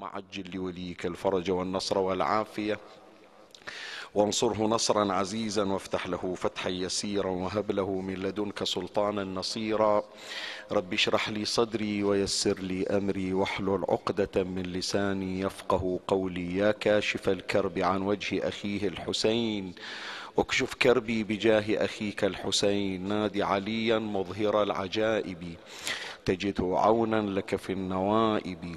اللهم عجل لوليك الفرج والنصر والعافية. وانصره نصرا عزيزا وافتح له فتحا يسيرا وهب له من لدنك سلطانا نصيرا. رب اشرح لي صدري ويسر لي أمري واحلل عقدة من لساني يفقه قولي. يا كاشف الكرب عن وجه أخيه الحسين. اكشف كربي بجاه أخيك الحسين. نادي عليا مظهر العجائب. تجده عونا لك في النوائب.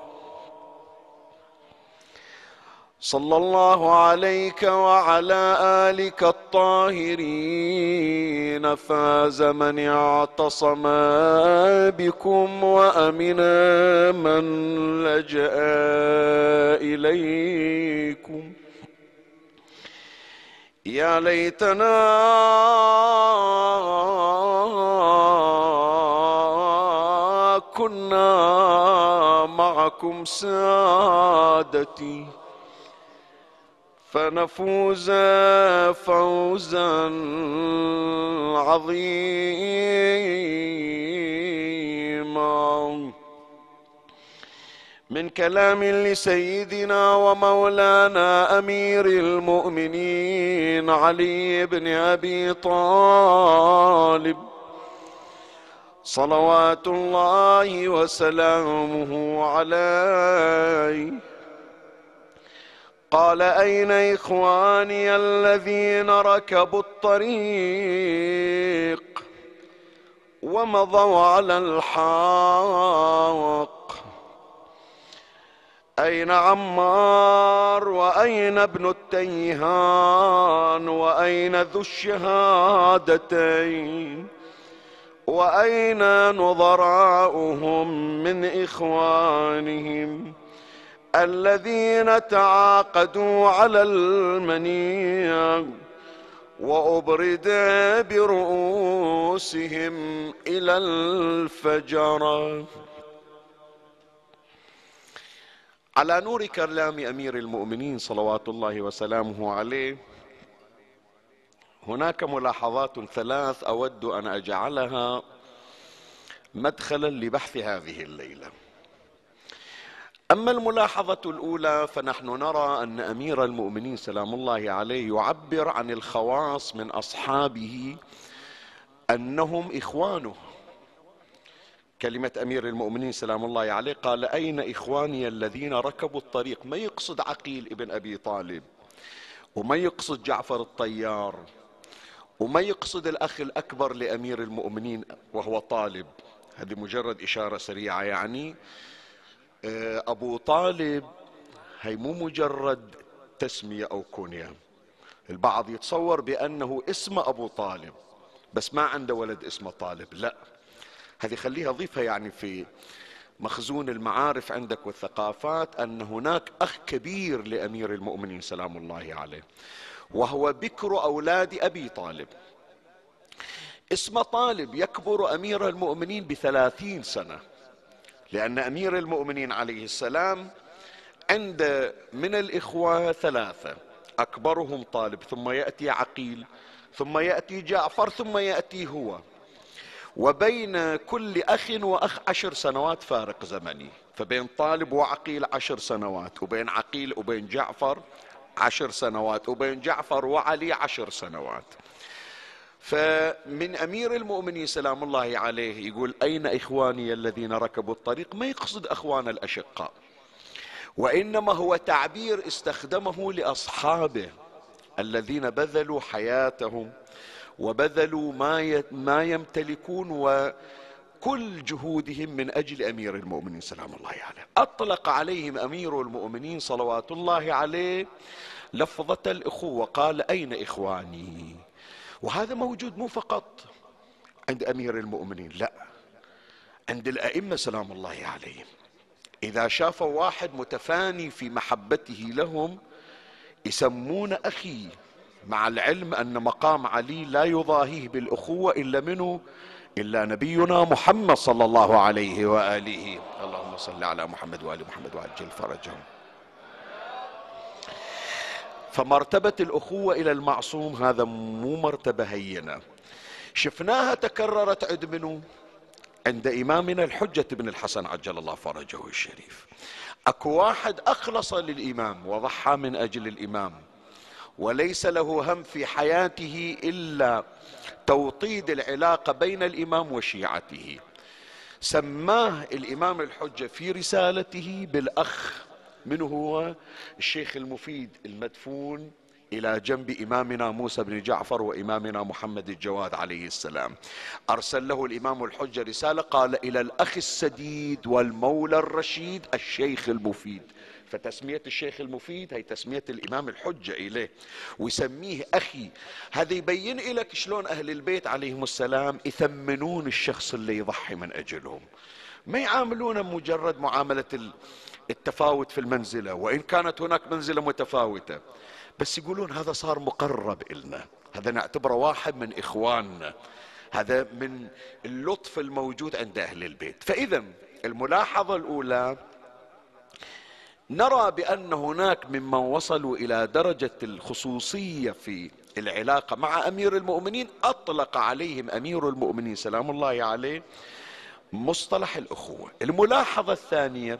صلى الله عليك وعلى آلك الطاهرين. فاز من اعتصم بكم وأمن من لجأ إليكم. يا ليتنا كنا معكم سادتي. فنفوز فوزا عظيما. من كلام لسيدنا ومولانا أمير المؤمنين علي بن أبي طالب. صلوات الله وسلامه عليه. قال أين إخواني الذين ركبوا الطريق ومضوا على الحاق؟ أين عمار وأين ابن التيهان وأين ذو الشهادتين؟ وأين نظراؤهم من إخوانهم؟ الذين تعاقدوا على المنيع وأبرد برؤوسهم إلى الفجر. على نور كلام أمير المؤمنين صلوات الله وسلامه عليه هناك ملاحظات ثلاث أود أن أجعلها مدخلا لبحث هذه الليلة. أما الملاحظة الأولى فنحن نرى أن أمير المؤمنين سلام الله عليه يعبر عن الخواص من أصحابه أنهم إخوانه. كلمة أمير المؤمنين سلام الله عليه قال أين إخواني الذين ركبوا الطريق؟ ما يقصد عقيل ابن أبي طالب؟ وما يقصد جعفر الطيار؟ وما يقصد الأخ الأكبر لأمير المؤمنين وهو طالب؟ هذه مجرد إشارة سريعة يعني أبو طالب هي مو مجرد تسمية أو كونية. البعض يتصور بأنه اسم أبو طالب بس ما عنده ولد اسمه طالب لا. هذه خليها ضيفها يعني في مخزون المعارف عندك والثقافات أن هناك أخ كبير لأمير المؤمنين سلام الله عليه وهو بكر أولاد أبي طالب. اسم طالب يكبر أمير المؤمنين بثلاثين سنة. لأن أمير المؤمنين عليه السلام عند من الإخوة ثلاثة. أكبرهم طالب ثم يأتي عقيل ثم يأتي جعفر ثم يأتي هو. وبين كل أخ وأخ عشر سنوات فارق زمني. فبين طالب وعقيل عشر سنوات وبين عقيل وبين جعفر عشر سنوات وبين جعفر وعلي عشر سنوات. فمن أمير المؤمنين سلام الله عليه يقول أين إخواني الذين ركبوا الطريق؟ ما يقصد أخوان الأشقاء. وإنما هو تعبير استخدمه لأصحابه الذين بذلوا حياتهم وبذلوا ما ما يمتلكون وكل جهودهم من أجل أمير المؤمنين سلام الله عليه. أطلق عليهم أمير المؤمنين صلوات الله عليه لفظة الإخوة قال أين إخواني؟ وهذا موجود مو فقط عند أمير المؤمنين لا. عند الأئمة سلام الله عليهم. إذا شافوا واحد متفاني في محبته لهم يسمون أخي مع العلم أن مقام علي لا يضاهيه بالأخوة إلا منه إلا نبينا محمد صلى الله عليه وآله. اللهم صل على محمد وآل محمد وعجل فرجهم. فمرتبة الأخوة إلى المعصوم هذا مو مرتبة هينة. شفناها تكررت عند منو عند إمامنا الحجة بن الحسن عجل الله فرجه الشريف. أكو واحد أخلص للإمام وضحى من أجل الإمام. وليس له هم في حياته إلا توطيد العلاقة بين الإمام وشيعته. سماه الإمام الحجة في رسالته بالأخ من هو الشيخ المفيد المدفون إلى جنب إمامنا موسى بن جعفر وإمامنا محمد الجواد عليه السلام. أرسل له الإمام الحجة رسالة قال إلى الأخ السديد والمولى الرشيد الشيخ المفيد. فتسمية الشيخ المفيد هي تسمية الإمام الحجة إليه. ويسميه أخي. هذا يبين لك شلون أهل البيت عليهم السلام يثمنون الشخص اللي يضحي من أجلهم. ما يعاملونه مجرد معاملة التفاوت في المنزلة وإن كانت هناك منزلة متفاوتة. بس يقولون هذا صار مقرب إلنا. هذا نعتبره واحد من إخواننا. هذا من اللطف الموجود عند أهل البيت. فإذا الملاحظة الأولى نرى بأن هناك ممن وصلوا إلى درجة الخصوصية في العلاقة مع أمير المؤمنين. أطلق عليهم أمير المؤمنين سلام الله عليه مصطلح الأخوة. الملاحظة الثانية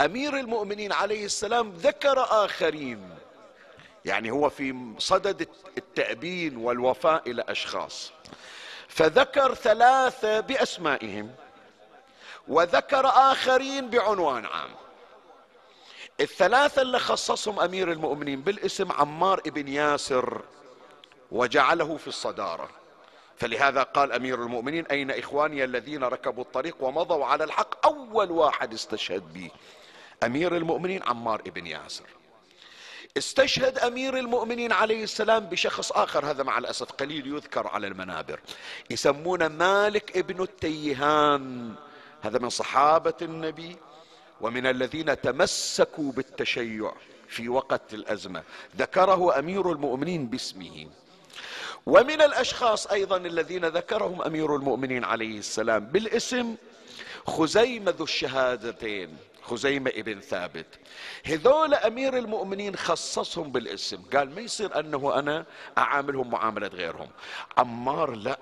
أمير المؤمنين عليه السلام ذكر آخرين. يعني هو في صدد التأبين والوفاء إلى أشخاص. فذكر ثلاثة بأسمائهم وذكر آخرين بعنوان عام. الثلاثة اللي خصصهم أمير المؤمنين بالاسم عمار ابن ياسر وجعله في الصدارة. فلهذا قال أمير المؤمنين أين إخواني الذين ركبوا الطريق ومضوا على الحق؟ أول واحد استشهد به أمير المؤمنين عمار بن ياسر. استشهد أمير المؤمنين عليه السلام بشخص آخر هذا مع الأسف قليل يذكر على المنابر. يسمونه مالك ابن التيهان هذا من صحابة النبي ومن الذين تمسكوا بالتشيع في وقت الأزمة. ذكره أمير المؤمنين باسمه. ومن الأشخاص أيضا الذين ذكرهم أمير المؤمنين عليه السلام بالاسم خزيمة ذو الشهادتين. خزيمة ابن ثابت. هذول أمير المؤمنين خصصهم بالاسم. قال ما يصير أنه أنا أعاملهم معاملة غيرهم. عمار لا.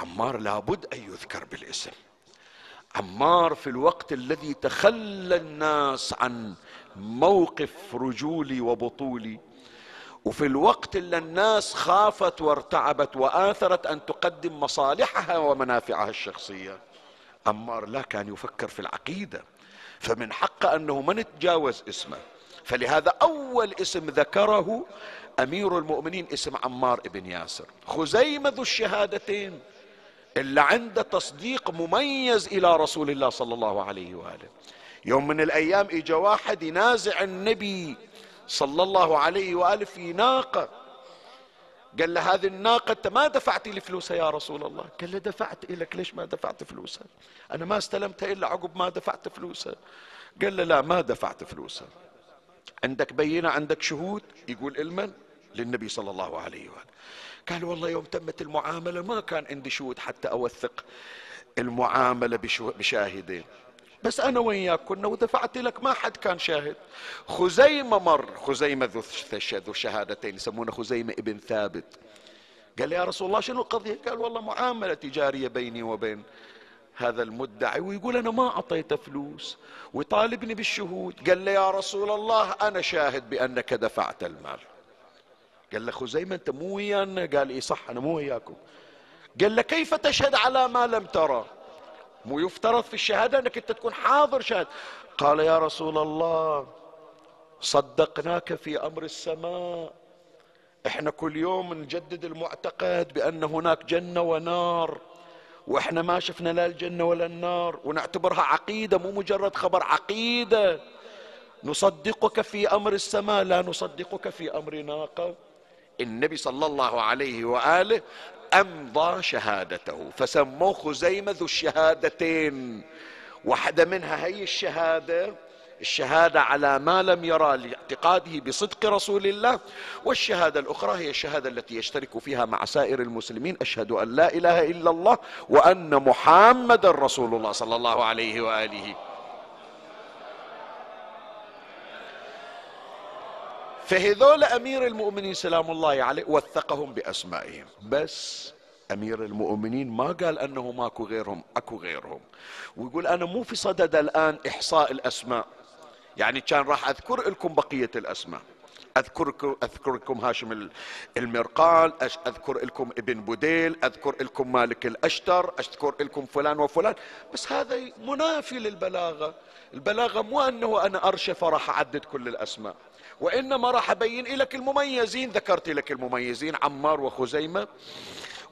عمار لابد أن يذكر بالاسم. عمار في الوقت الذي تخلى الناس عن موقف رجولي وبطولي. وفي الوقت اللي الناس خافت وارتعبت وآثرت أن تقدم مصالحها ومنافعها الشخصية. عمار لا كان يفكر في العقيدة. فمن حق أنه ما نتجاوز اسمه. فلهذا أول اسم ذكره أمير المؤمنين اسم عمار بن ياسر. خزيمة ذو الشهادتين اللي عنده تصديق مميز إلى رسول الله صلى الله عليه وآله. يوم من الأيام اجى واحد ينازع النبي صلى الله عليه وآله في ناقة. قال له هذه الناقة أنت ما دفعت لي فلوسها يا رسول الله. قال له دفعت لك ليش ما دفعت فلوسها؟ أنا ما استلمتها إلا عقب ما دفعت فلوسها. قال له لا ما دفعت فلوسها. عندك بينة عندك شهود؟ يقول المن للنبي صلى الله عليه وآله. قال والله يوم تمت المعاملة ما كان عندي شهود حتى أوثق المعاملة بشاهدين. بس أنا وياك كنا ودفعت لك ما حد كان شاهد. خزيمة مر خزيمة ذو الشهادتين يسمونه خزيمة ابن ثابت. قال يا رسول الله شنو القضية؟ قال والله معاملة تجارية بيني وبين هذا المدعي. ويقول أنا ما أعطيته فلوس ويطالبني بالشهود. قال له يا رسول الله أنا شاهد بأنك دفعت المال. قال له خزيمة أنت مو ويانا؟ قال إي صح أنا مو وياكم. قال له كيف تشهد على ما لم ترى؟ مو يفترض في الشهادة أنك أنت تكون حاضر شهادة. قال يا رسول الله صدقناك في أمر السماء. إحنا كل يوم نجدد المعتقد بأن هناك جنة ونار وإحنا ما شفنا لا الجنة ولا النار ونعتبرها عقيدة مو مجرد خبر عقيدة. نصدقك في أمر السماء لا نصدقك في أمر ناقة النبي صلى الله عليه وآله أمضى شهادته فسموه خزيمة ذو الشهادتين. واحدة منها هي الشهادة الشهادة على ما لم يرى لاعتقاده بصدق رسول الله والشهادة الأخرى هي الشهادة التي يشترك فيها مع سائر المسلمين أشهد أن لا إله إلا الله وأن محمد رسول الله صلى الله عليه وآله. فهذول أمير المؤمنين سلام الله عليه وثقهم بأسمائهم. بس أمير المؤمنين ما قال أنه ماكو غيرهم أكو غيرهم. ويقول أنا مو في صدد الآن إحصاء الأسماء. يعني كان راح أذكر لكم بقية الأسماء. اذكركم أذكركم هاشم المرقال أذكر لكم ابن بوديل أذكر لكم مالك الأشتر أذكر لكم فلان وفلان. بس هذا منافي للبلاغة. البلاغة مو أنه أنا أرشف راح أعدد كل الأسماء. وإنما راح أبين لك المميزين. ذكرت لك المميزين عمار وخزيمة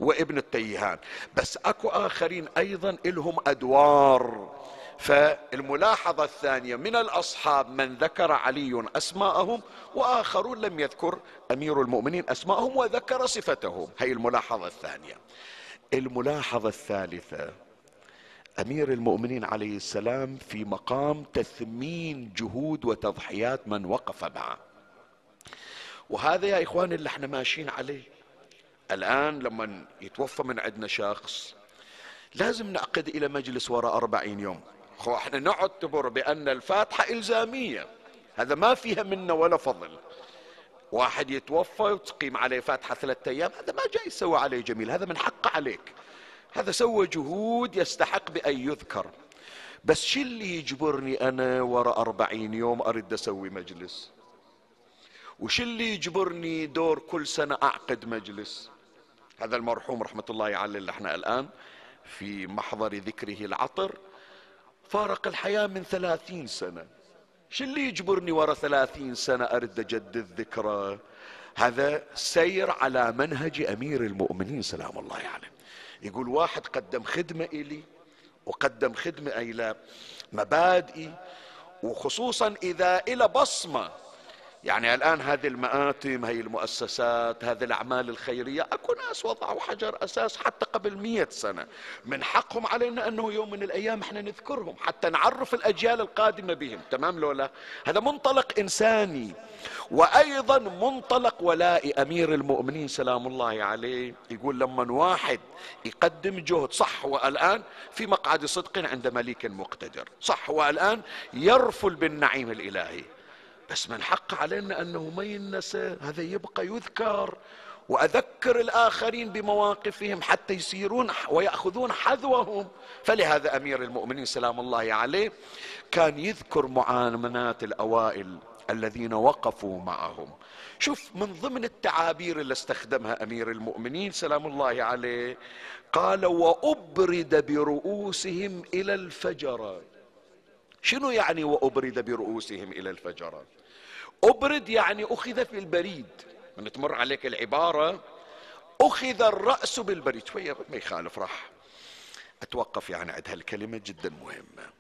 وابن التيهان. بس أكو آخرين أيضا لهم أدوار. فالملاحظة الثانية من الأصحاب من ذكر علي أسماءهم وآخرون لم يذكر أمير المؤمنين أسماءهم وذكر صفتهم. هي الملاحظة الثانية. الملاحظة الثالثة أمير المؤمنين عليه السلام في مقام تثمين جهود وتضحيات من وقف معه. وهذا يا إخواني اللي إحنا ماشيين عليه. الآن لما يتوفى من عندنا شخص لازم نعقد إلى مجلس وراء أربعين يوم. خو إحنا نعتبر بأن الفاتحة إلزامية. هذا ما فيها منا ولا فضل. واحد يتوفى وتقيم عليه فاتحة ثلاثة أيام هذا ما جاي يسوي عليه جميل. هذا من حقه عليك. هذا سوى جهود يستحق بأن يذكر. بس شو اللي يجبرني أنا وراء أربعين يوم أرد أسوي مجلس؟ وش اللي يجبرني دور كل سنة أعقد مجلس؟ هذا المرحوم رحمة الله عليه اللي إحنا الآن في محضر ذكره العطر. فارق الحياة من ثلاثين سنة. شو اللي يجبرني ورا ثلاثين سنة أرد أجدد ذكرى هذا سير على منهج أمير المؤمنين سلام الله عليه. يقول واحد قدم خدمة إلي وقدم خدمة إلى مبادئي وخصوصا إذا إلى بصمة يعني الآن هذه المآتم هذه المؤسسات هذه الأعمال الخيرية أكو ناس وضعوا حجر أساس حتى قبل مية سنة. من حقهم علينا أنه يوم من الأيام إحنا نذكرهم حتى نعرف الأجيال القادمة بهم. تمام لولا؟ هذا منطلق إنساني. وأيضا منطلق ولاء أمير المؤمنين سلام الله عليه. يقول لما واحد يقدم جهد صح والآن في مقعد صدق عند مليك مقتدر. صح والآن يرفل بالنعيم الإلهي. بس من حق علينا انه ما ينسى هذا يبقى يذكر وأذكر الآخرين بمواقفهم حتى يسيرون ويأخذون حذوهم. فلهذا أمير المؤمنين سلام الله عليه كان يذكر معاملات الأوائل الذين وقفوا معهم. شوف من ضمن التعابير اللي استخدمها أمير المؤمنين سلام الله عليه قال وأبرد برؤوسهم إلى الفجر شنو يعني وأبرد برؤوسهم إلى الفجر أبرد يعني أخذ في البريد. من تمر عليك العبارة. أخذ الرأس بالبريد. شوية ما يخالف راح أتوقف يعني عند هالكلمة جدا مهمة.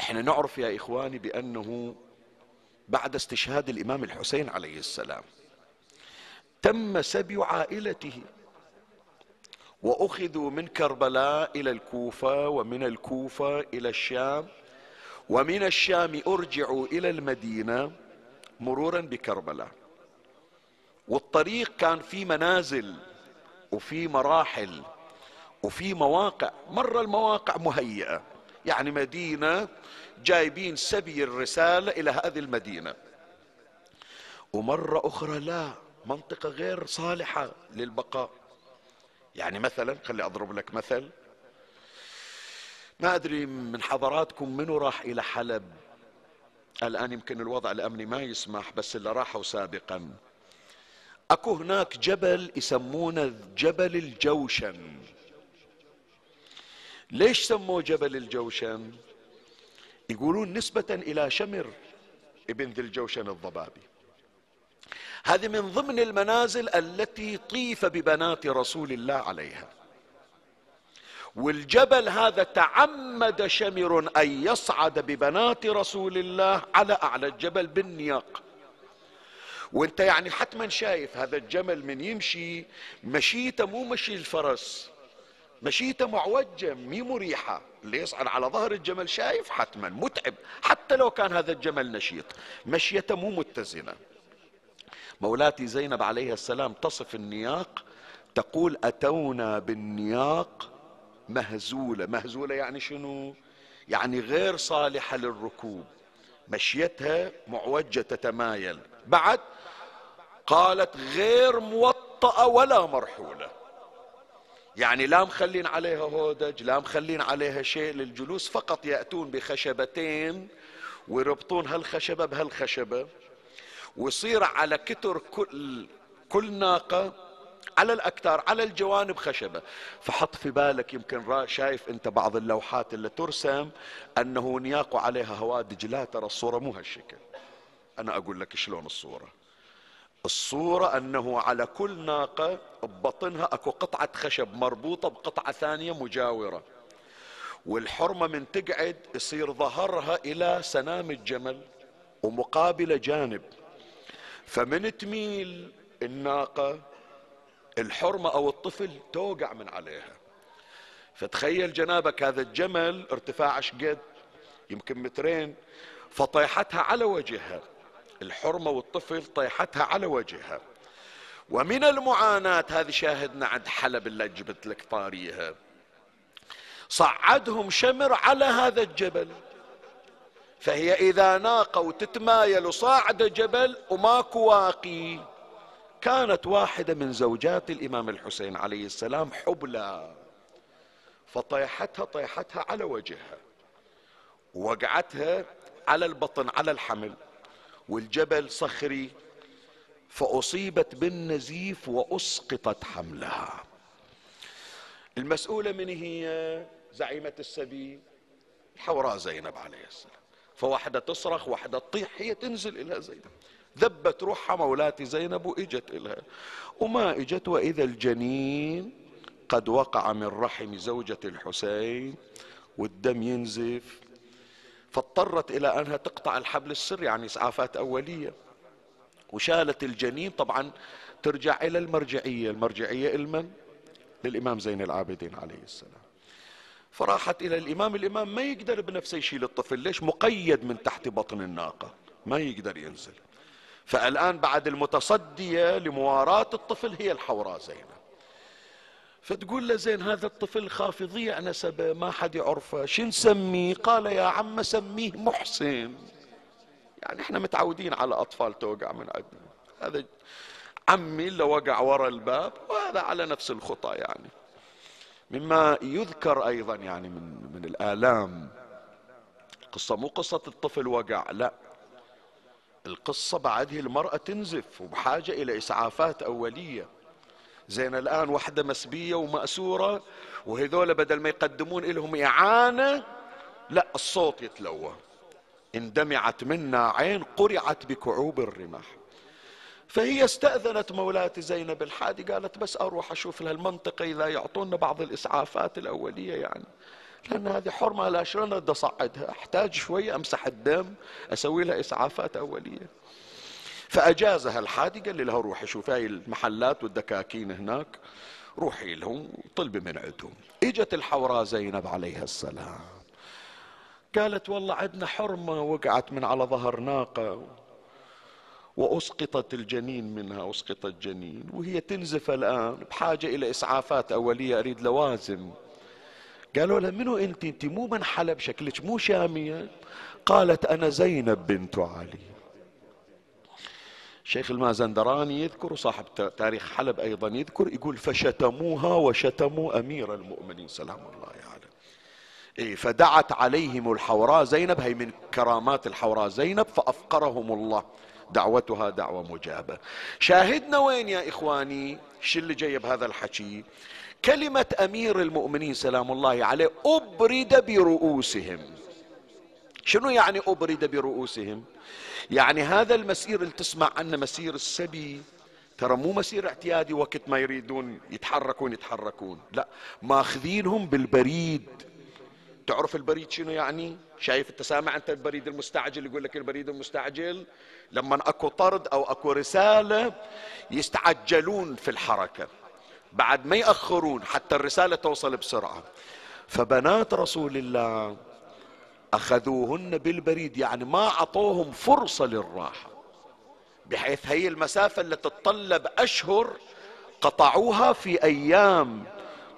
إحنا نعرف يا إخواني بأنه بعد استشهاد الإمام الحسين عليه السلام تم سبي عائلته وأخذوا من كربلاء إلى الكوفة ومن الكوفة إلى الشام ومن الشام أرجعوا إلى المدينة مرورا بكربلاء. والطريق كان في منازل وفي مراحل وفي مواقع مرة المواقع مهيئة. يعني مدينة جايبين سبي الرسالة إلى هذه المدينة. ومرة أخرى لا منطقة غير صالحة للبقاء. يعني مثلا خلي أضرب لك مثل. ما أدري من حضراتكم منو راح إلى حلب. الآن يمكن الوضع الأمني ما يسمح بس اللي راحوا سابقا. أكو هناك جبل يسمونه جبل الجوشن. ليش سموه جبل الجوشن؟ يقولون نسبة إلى شمر ابن ذي الجوشن الضبابي. هذه من ضمن المنازل التي طيف ببنات رسول الله عليها. والجبل هذا تعمد شمر أن يصعد ببنات رسول الله على أعلى الجبل بالنياق. وانت يعني حتما شايف هذا الجمل من يمشي مشيته مو مشي الفرس مشيته معوجة مي مريحة. اللي يصعد على ظهر الجمل شايف حتما متعب. حتى لو كان هذا الجمل نشيط مشيته مو متزنة. مولاتي زينب عليه السلام تصف النياق تقول أتونا بالنياق مهزولة. مهزولة يعني شنو؟ يعني غير صالحة للركوب. مشيتها معوجة تتمايل. بعد قالت غير موطأة ولا مرحولة. يعني لا مخلين عليها هودج لا مخلين عليها شيء للجلوس فقط يأتون بخشبتين ويربطون هالخشبة بهالخشبة. ويصير على كتر كل كل ناقة على الأكتار على الجوانب خشبة. فحط في بالك يمكن شايف أنت بعض اللوحات اللي ترسم أنه نياق عليها هوادج لا ترى الصورة مو هالشكل. أنا أقول لك شلون الصورة. الصورة أنه على كل ناقة ببطنها أكو قطعة خشب مربوطة بقطعة ثانية مجاورة. والحرمة من تقعد يصير ظهرها إلى سنام الجمل ومقابل جانب. فمن تميل الناقة الحرمة أو الطفل توقع من عليها. فتخيل جنابك هذا الجمل ارتفاع قد يمكن مترين فطيحتها على وجهها. الحرمة والطفل طيحتها على وجهها. ومن المعاناة هذه شاهدنا عند حلب اللي جبت لك طاريها. صعدهم شمر على هذا الجبل. فهي إذا ناقة تتمايل صاعدة جبل وماكو واقي. كانت واحدة من زوجات الإمام الحسين عليه السلام حبلى. فطيحتها طيحتها على وجهها. وقعتها على البطن على الحمل. والجبل صخري. فأصيبت بالنزيف وأسقطت حملها. المسؤولة من هي زعيمة السبي الحوراء زينب عليه السلام. فواحدة تصرخ واحدة تطيح هي تنزل إلى زينب. ذبت روحها مولاتي زينب وإجت إلها وما إجت وإذا الجنين قد وقع من رحم زوجة الحسين والدم ينزف. فاضطرت إلى أنها تقطع الحبل السري يعني إسعافات أولية. وشالت الجنين طبعا ترجع إلى المرجعية. المرجعية إلمن؟ للإمام زين العابدين عليه السلام. فراحت إلى الإمام الإمام ما يقدر بنفسه يشيل الطفل. ليش؟ مقيد من تحت بطن الناقة. ما يقدر ينزل. فالآن بعد المتصدية لمواراة الطفل هي الحوراء زينب فتقول له زين هذا الطفل خاف يضيع نسبه ما حد يعرفه. شو نسميه قال يا عم سميه محسن. يعني إحنا متعودين على أطفال توقع من عندنا هذا عمي اللي وقع ورا الباب وهذا على نفس الخطى يعني. مما يذكر أيضا يعني من من الآلام. قصة مو قصة الطفل وقع لا. القصة بعد هي المرأة تنزف وبحاجة إلى إسعافات أولية. زين الآن وحدة مسبية ومأسورة وهذول بدل ما يقدمون لهم إعانة لا الصوت يتلوى. اندمعت منا عين قرعت بكعوب الرماح. فهي استأذنت مولاتي زينب الحادي قالت بس أروح أشوف لها المنطقة إذا يعطونا بعض الإسعافات الأولية يعني. لأن هذه حرمة لا شلون بدي أصعدها؟ أحتاج شوية أمسح الدم أسوي لها إسعافات أولية. فأجازها الحادي قال لها روحي شوف هاي المحلات والدكاكين هناك روحي لهم طلبي من عندهم. إجت الحوراء زينب عليها السلام. قالت والله عندنا حرمة وقعت من على ظهر ناقة. وأسقطت الجنين منها أسقطت جنين وهي تنزف الآن بحاجة إلى إسعافات أولية أريد لوازم. قالوا لها منو أنت؟ أنت مو من حلب شكلك مو شامية. قالت أنا زينب بنت علي. شيخ المازندراني يذكر وصاحب تاريخ حلب أيضا يذكر يقول فشتموها وشتموا أمير المؤمنين سلام الله عليه. يعني. إيه فدعت عليهم الحوراء زينب هي من كرامات الحوراء زينب فأفقرهم الله. دعوتها دعوة مجابة. شاهدنا وين يا إخواني؟ شو اللي جاي بهذا الحكي. كلمة أمير المؤمنين سلام الله عليه أبرد برؤوسهم. شنو يعني أبرد برؤوسهم؟ يعني هذا المسير اللي تسمع عنه مسير السبي. ترى مو مسير اعتيادي وقت ما يريدون يتحركون يتحركون. لا ماخذينهم بالبريد. تعرف البريد شنو يعني؟ شايف انت سامع انت البريد المستعجل يقول لك البريد المستعجل؟ لما اكو طرد أو اكو رسالة يستعجلون في الحركة. بعد ما يأخرون حتى الرسالة توصل بسرعة. فبنات رسول الله أخذوهن بالبريد يعني ما أعطوهم فرصة للراحة. بحيث هي المسافة اللي تتطلب أشهر قطعوها في أيام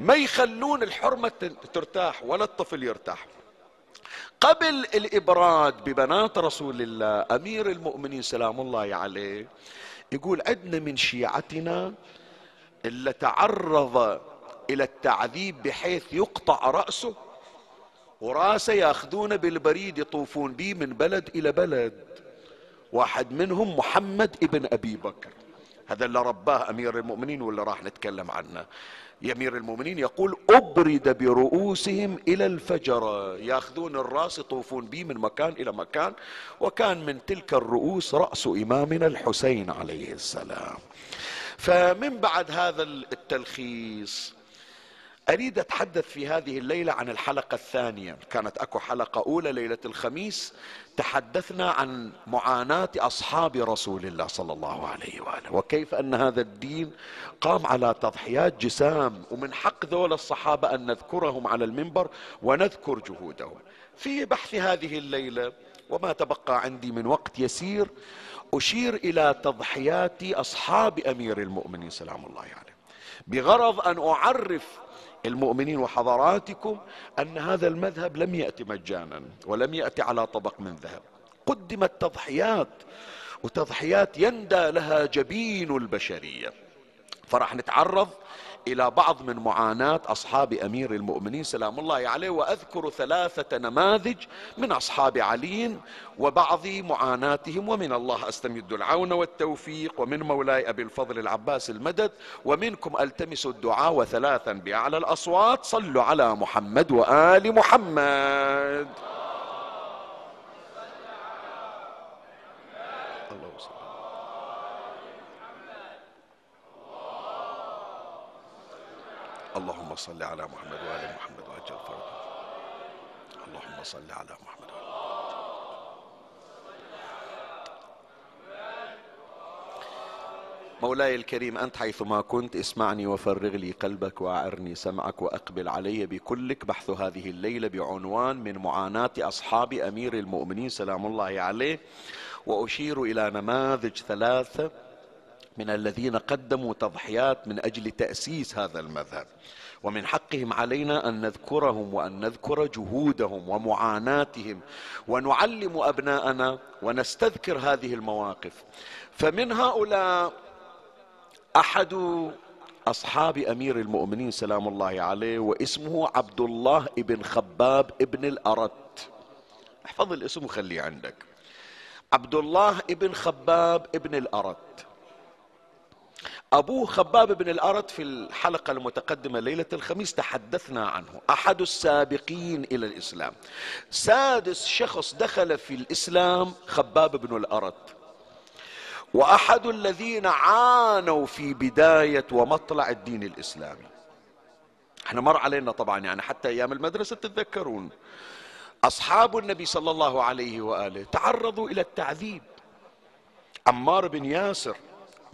ما يخلون الحرمة ترتاح ولا الطفل يرتاح. قبل الإبراد ببنات رسول الله أمير المؤمنين سلام الله عليه يقول عندنا من شيعتنا اللي تعرض إلى التعذيب بحيث يقطع رأسه وراسه ياخذونه بالبريد يطوفون به من بلد إلى بلد. واحد منهم محمد ابن أبي بكر. هذا اللي رباه أمير المؤمنين واللي راح نتكلم عنه. أمير المؤمنين يقول أبرد برؤوسهم إلى الفجر. ياخذون الرأس يطوفون به من مكان إلى مكان وكان من تلك الرؤوس رأس إمامنا الحسين عليه السلام. فمن بعد هذا التلخيص أريد أتحدث في هذه الليلة عن الحلقة الثانية. كانت أكو حلقة أولى ليلة الخميس. تحدثنا عن معاناة أصحاب رسول الله صلى الله عليه وآله وكيف أن هذا الدين قام على تضحيات جسام. ومن حق ذول الصحابة أن نذكرهم على المنبر ونذكر جهودهم. في بحث هذه الليلة وما تبقى عندي من وقت يسير أشير إلى تضحيات أصحاب أمير المؤمنين سلام الله عليه. يعني بغرض أن أعرف المؤمنين وحضراتكم أن هذا المذهب لم يأتي مجانا ولم يأتي على طبق من ذهب. قدمت تضحيات وتضحيات يندى لها جبين البشرية. فراح نتعرض إلى بعض من معاناة أصحاب أمير المؤمنين سلام الله عليه وأذكر ثلاثة نماذج من أصحاب علي وبعض معاناتهم ومن الله أستمد العون والتوفيق ومن مولاي أبي الفضل العباس المدد ومنكم ألتمس الدعاء وثلاثا باعلى الأصوات صلوا على محمد وآل محمد. اللهم صل على محمد وآل محمد وأجل فرضه اللهم صل على محمد. مولاي الكريم أنت حيثما كنت اسمعني وفرغ لي قلبك وأعرني سمعك وأقبل علي بكلك بحث هذه الليلة بعنوان من معاناة أصحاب أمير المؤمنين سلام الله عليه. وأشير إلى نماذج ثلاثة من الذين قدموا تضحيات من أجل تأسيس هذا المذهب. ومن حقهم علينا أن نذكرهم وأن نذكر جهودهم ومعاناتهم ونعلم أبناءنا ونستذكر هذه المواقف. فمن هؤلاء أحد أصحاب أمير المؤمنين سلام الله عليه واسمه عبد الله بن خباب ابن الأرت. احفظ الاسم وخليه عندك. عبد الله بن خباب ابن الأرت. أبوه خباب بن الأرد في الحلقة المتقدمة ليلة الخميس تحدثنا عنه. أحد السابقين إلى الإسلام. سادس شخص دخل في الإسلام خباب بن الأرد وأحد الذين عانوا في بداية ومطلع الدين الإسلامي. إحنا مر علينا طبعا يعني حتى أيام المدرسة تتذكرون. أصحاب النبي صلى الله عليه وآله تعرضوا إلى التعذيب. عمار بن ياسر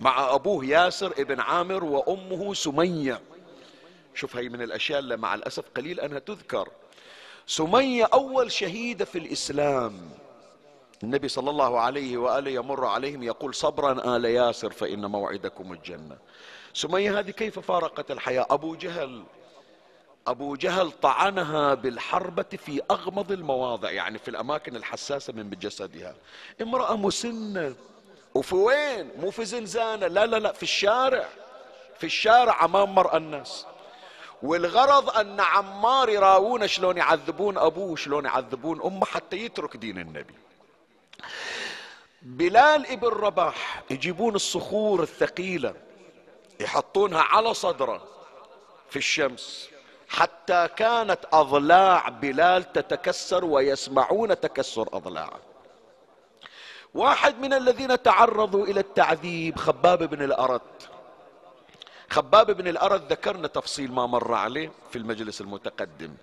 مع أبوه ياسر ابن عامر وأمه سمية. شوف هي من الأشياء اللي مع الأسف قليل أنها تذكر. سمية أول شهيدة في الإسلام. النبي صلى الله عليه وآله يمر عليهم يقول صبرا آل ياسر فإن موعدكم الجنة. سمية هذه كيف فارقت الحياة؟ أبو جهل أبو جهل طعنها بالحربة في أغمض المواضع يعني في الأماكن الحساسة من جسدها. امرأة مسنة وفي وين؟ مو في زنزانة. لا لا لا في الشارع. في الشارع أمام مرأى الناس. والغرض أن عمار يراوون شلون يعذبون أبوه شلون يعذبون أمه حتى يترك دين النبي. بلال ابن رباح يجيبون الصخور الثقيلة يحطونها على صدره في الشمس. حتى كانت أضلاع بلال تتكسر ويسمعون تكسر أضلاعه. واحد من الذين تعرضوا إلى التعذيب خباب بن الأرد. خباب بن الأرد ذكرنا تفصيل ما مر عليه في المجلس المتقدم.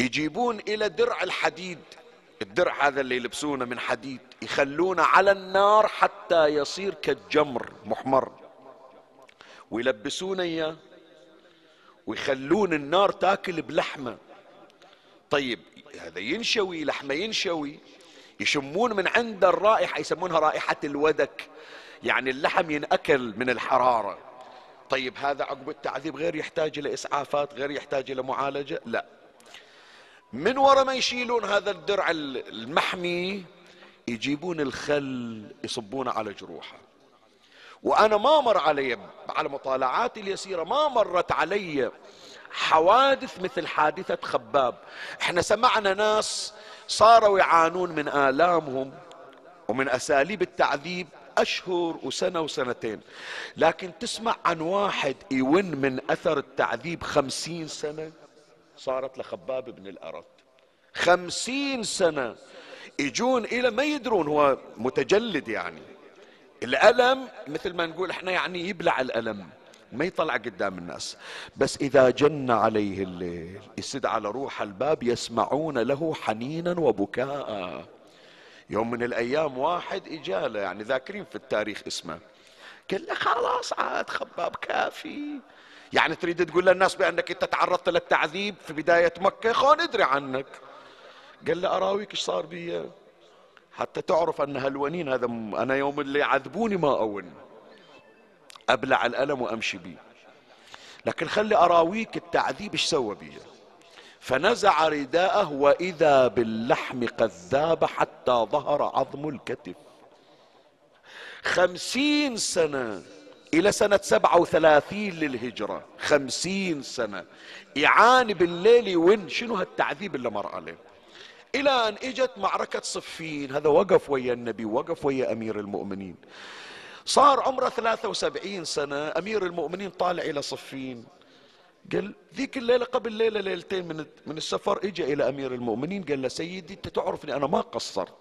يجيبون إلى درع الحديد. الدرع هذا اللي يلبسونه من حديد يخلونه على النار حتى يصير كالجمر محمر. ويلبسون إياه ويخلون النار تاكل بلحمة. طيب هذا ينشوي لحمة ينشوي. يشمون من عند الرائحة يسمونها رائحة الودك. يعني اللحم ينأكل من الحرارة. طيب هذا عقب التعذيب غير يحتاج إلى إسعافات غير يحتاج إلى معالجة؟ لا. من وراء ما يشيلون هذا الدرع المحمي؟ يجيبون الخل يصبونه على جروحه. وأنا ما مر علي على مطالعاتي اليسيرة ما مرت علي حوادث مثل حادثة خباب. إحنا سمعنا ناس صاروا يعانون من آلامهم ومن أساليب التعذيب أشهر وسنة وسنتين. لكن تسمع عن واحد يون من أثر التعذيب خمسين سنة؟ صارت لخباب بن الارت خمسين سنة يجون إلى ما يدرون هو متجلد يعني. الألم مثل ما نقول إحنا يعني يبلع الألم. ما يطلع قدام الناس. بس إذا جن عليه الليل يسد على روح الباب يسمعون له حنينا وبكاء. يوم من الأيام واحد إجاله يعني ذاكرين في التاريخ اسمه. قال له خلاص عاد خباب كافي. يعني تريد تقول للناس بأنك أنت تعرضت للتعذيب في بداية مكة؟ خو ندري عنك. قال له أراويك إيش صار بي؟ حتى تعرف أن هلونين هذا أنا يوم اللي يعذبوني ما أون. أبلع الألم وأمشي بيه. لكن خلي أراويك التعذيب إيش سوى بيه. فنزع رداءه وإذا باللحم قد ذاب حتى ظهر عظم الكتف. خمسين سنة إلى سنة سبعة وثلاثين للهجرة. خمسين سنة. يعاني بالليل وين؟ شنو هالتعذيب اللي مر عليه؟ إلى أن إجت معركة صفين. هذا وقف ويا النبي وقف ويا أمير المؤمنين. صار عمره 73 سنة أمير المؤمنين طالع إلى صفين. قال ذيك الليلة قبل ليلة ليلتين من من السفر اجى إلى أمير المؤمنين قال له سيدي أنت تعرفني أنا ما قصرت.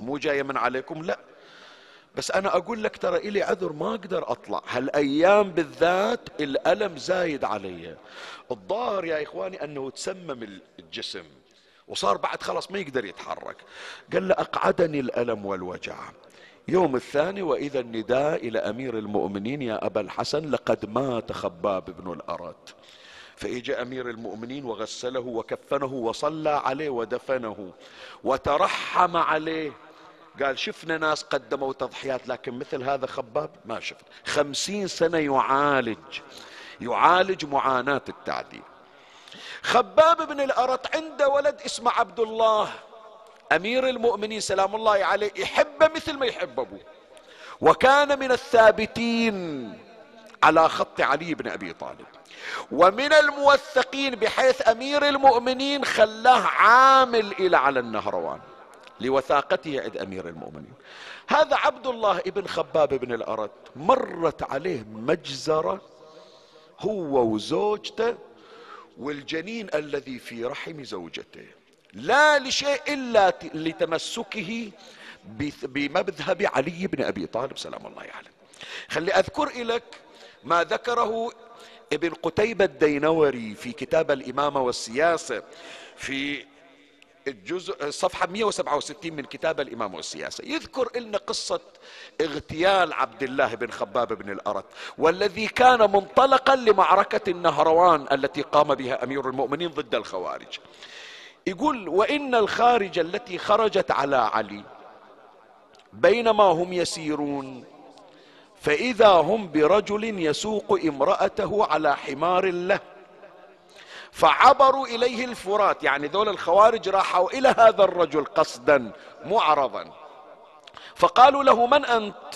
مو جاية من عليكم؟ لا. بس أنا أقول لك ترى إلي عذر ما أقدر أطلع. هالأيام بالذات الألم زايد علي. الظاهر يا إخواني أنه تسمم الجسم. وصار بعد خلاص ما يقدر يتحرك. قال له أقعدني الألم والوجع. يوم الثاني وإذا النداء إلى أمير المؤمنين يا أبا الحسن لقد مات خباب بن الأرت فإجا أمير المؤمنين وغسله وكفنه وصلى عليه ودفنه وترحم عليه. قال شفنا ناس قدموا تضحيات لكن مثل هذا خباب ما شفت خمسين سنة يعالج يعالج معاناة التعذيب خباب بن الأرط عنده ولد اسمه عبد الله. أمير المؤمنين سلام الله عليه يحبه مثل ما يحب أبوه. وكان من الثابتين على خط علي بن أبي طالب. ومن الموثقين بحيث أمير المؤمنين خلاه عامل إلى على النهروان لوثاقته عند أمير المؤمنين. هذا عبد الله ابن خباب بن الأرد مرت عليه مجزرة هو وزوجته والجنين الذي في رحم زوجته. لا لشيء إلا لتمسكه بمذهب علي بن أبي طالب سلام الله عليه. خلي أذكر لك ما ذكره ابن قتيبة الدينوري في كتاب الإمامة والسياسة في الجزء صفحة 167 من كتاب الإمام والسياسة يذكر لنا قصة اغتيال عبد الله بن خباب بن الأرت والذي كان منطلقا لمعركة النهروان التي قام بها أمير المؤمنين ضد الخوارج. يقول وإن الخارج التي خرجت على علي بينما هم يسيرون فإذا هم برجل يسوق امرأته على حمار له فعبروا إليه الفرات. يعني ذول الخوارج راحوا إلى هذا الرجل قصدا معرضا فقالوا له من أنت؟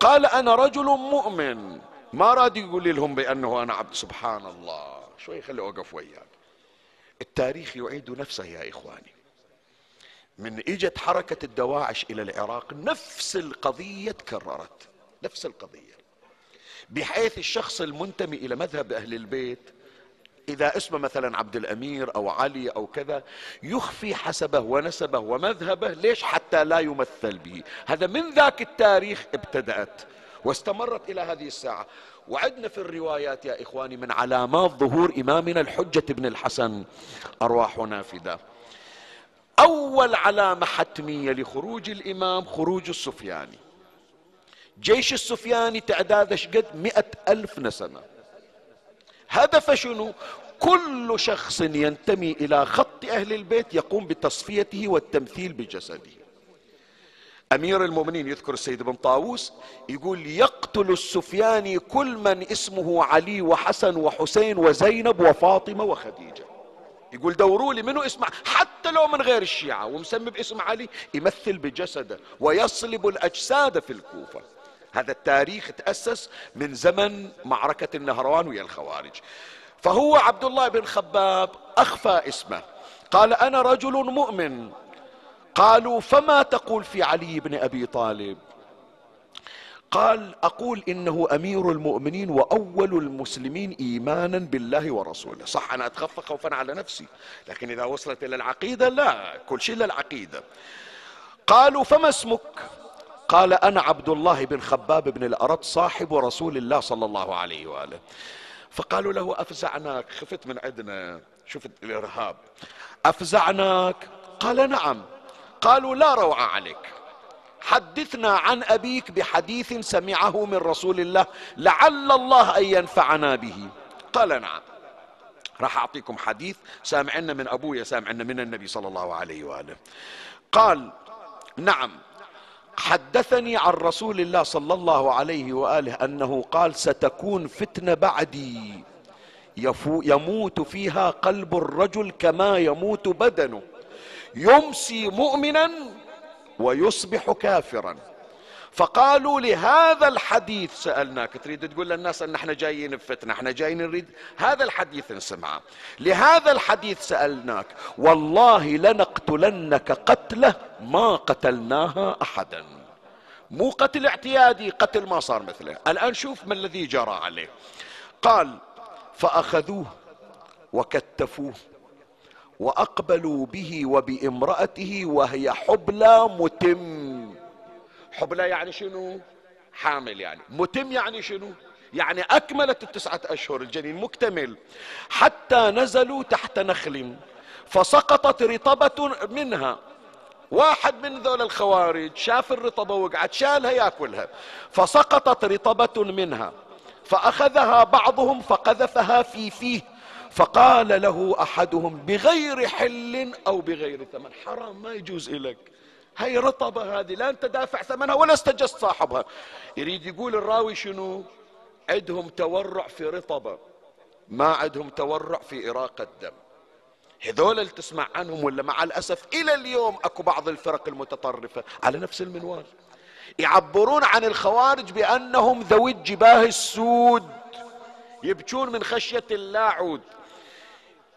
قال أنا رجل مؤمن. ما راد يقول لهم بأنه أنا عبد سبحان الله. شوي خلي أوقف وياك. التاريخ يعيد نفسه يا إخواني. من إجت حركة الدواعش إلى العراق نفس القضية تكررت نفس القضية. بحيث الشخص المنتمي إلى مذهب أهل البيت إذا اسمه مثلا عبد الأمير أو علي أو كذا يخفي حسبه ونسبه ومذهبه ليش؟ حتى لا يمثل به. هذا من ذاك التاريخ ابتدأت واستمرت إلى هذه الساعة. وعدنا في الروايات يا إخواني من علامات ظهور إمامنا الحجة بن الحسن أرواحنا فداه أول علامة حتمية لخروج الإمام خروج السفياني. جيش السفياني تعداد شقد مئة ألف نسمة. هدف شنو؟ كل شخص ينتمي إلى خط أهل البيت يقوم بتصفيته والتمثيل بجسده. أمير المؤمنين يذكر السيد بن طاووس يقول يقتل السفياني كل من اسمه علي وحسن وحسين وزينب وفاطمة وخديجة. يقول دوروا لي منو اسمع حتى لو من غير الشيعة ومسمي باسم علي يمثل بجسده ويصلب الأجساد في الكوفة. هذا التاريخ تأسس من زمن معركة النهروان ويا الخوارج. فهو عبد الله بن خباب أخفى اسمه. قال أنا رجل مؤمن قالوا فما تقول في علي بن أبي طالب؟ قال أقول إنه أمير المؤمنين وأول المسلمين إيمانا بالله ورسوله. صح أنا أتخفى خوفا على نفسي لكن إذا وصلت إلى العقيدة لا كل شيء إلا العقيدة. قالوا فما اسمك؟ قال أنا عبد الله بن خباب بن الارد صاحب رسول الله صلى الله عليه وآله. فقالوا له أفزعناك؟ خفت من عندنا شفت الإرهاب. أفزعناك؟ قال نعم. قالوا لا روعة عليك. حدثنا عن أبيك بحديث سمعه من رسول الله لعل الله أن ينفعنا به. قال نعم. راح أعطيكم حديث سامعنا من أبويا سامعنا من النبي صلى الله عليه وآله. قال نعم. حدثني عن رسول الله صلى الله عليه وآله أنه قال ستكون فتنة بعدي. يموت فيها قلب الرجل كما يموت بدنه. يمسي مؤمنا ويصبح كافرا. فقالوا لهذا الحديث سألناك تريد تقول للناس أن إحنا جايين بفتنة إحنا جايين نريد هذا الحديث نسمعه. لهذا الحديث سألناك والله لنقتلنك قتلة ما قتلناها أحدا. مو قتل اعتيادي قتل ما صار مثله. الآن شوف ما الذي جرى عليه. قال فأخذوه وكتفوه. وأقبلوا به وبامرأته وهي حبلى متم. حبلى يعني شنو؟ حامل يعني. متم يعني شنو؟ يعني أكملت التسعة أشهر الجنين مكتمل. حتى نزلوا تحت نخل فسقطت رطبة منها. واحد من ذول الخوارج شاف الرطبة وقعت شالها ياكلها. فسقطت رطبة منها فأخذها بعضهم فقذفها في فيه. فقال له أحدهم بغير حل أو بغير ثمن. حرام ما يجوز لك هي رطبة هذه لا أنت دافع ثمنها ولا استجست صاحبها. يريد يقول الراوي شنو؟ عندهم تورع في رطبة ما عندهم تورع في إراقة دم هذول اللي تسمع عنهم ولا مع الأسف إلى اليوم أكو بعض الفرق المتطرفة على نفس المنوال. يعبرون عن الخوارج بأنهم ذوي الجباه السود يبكون من خشية اللاعود.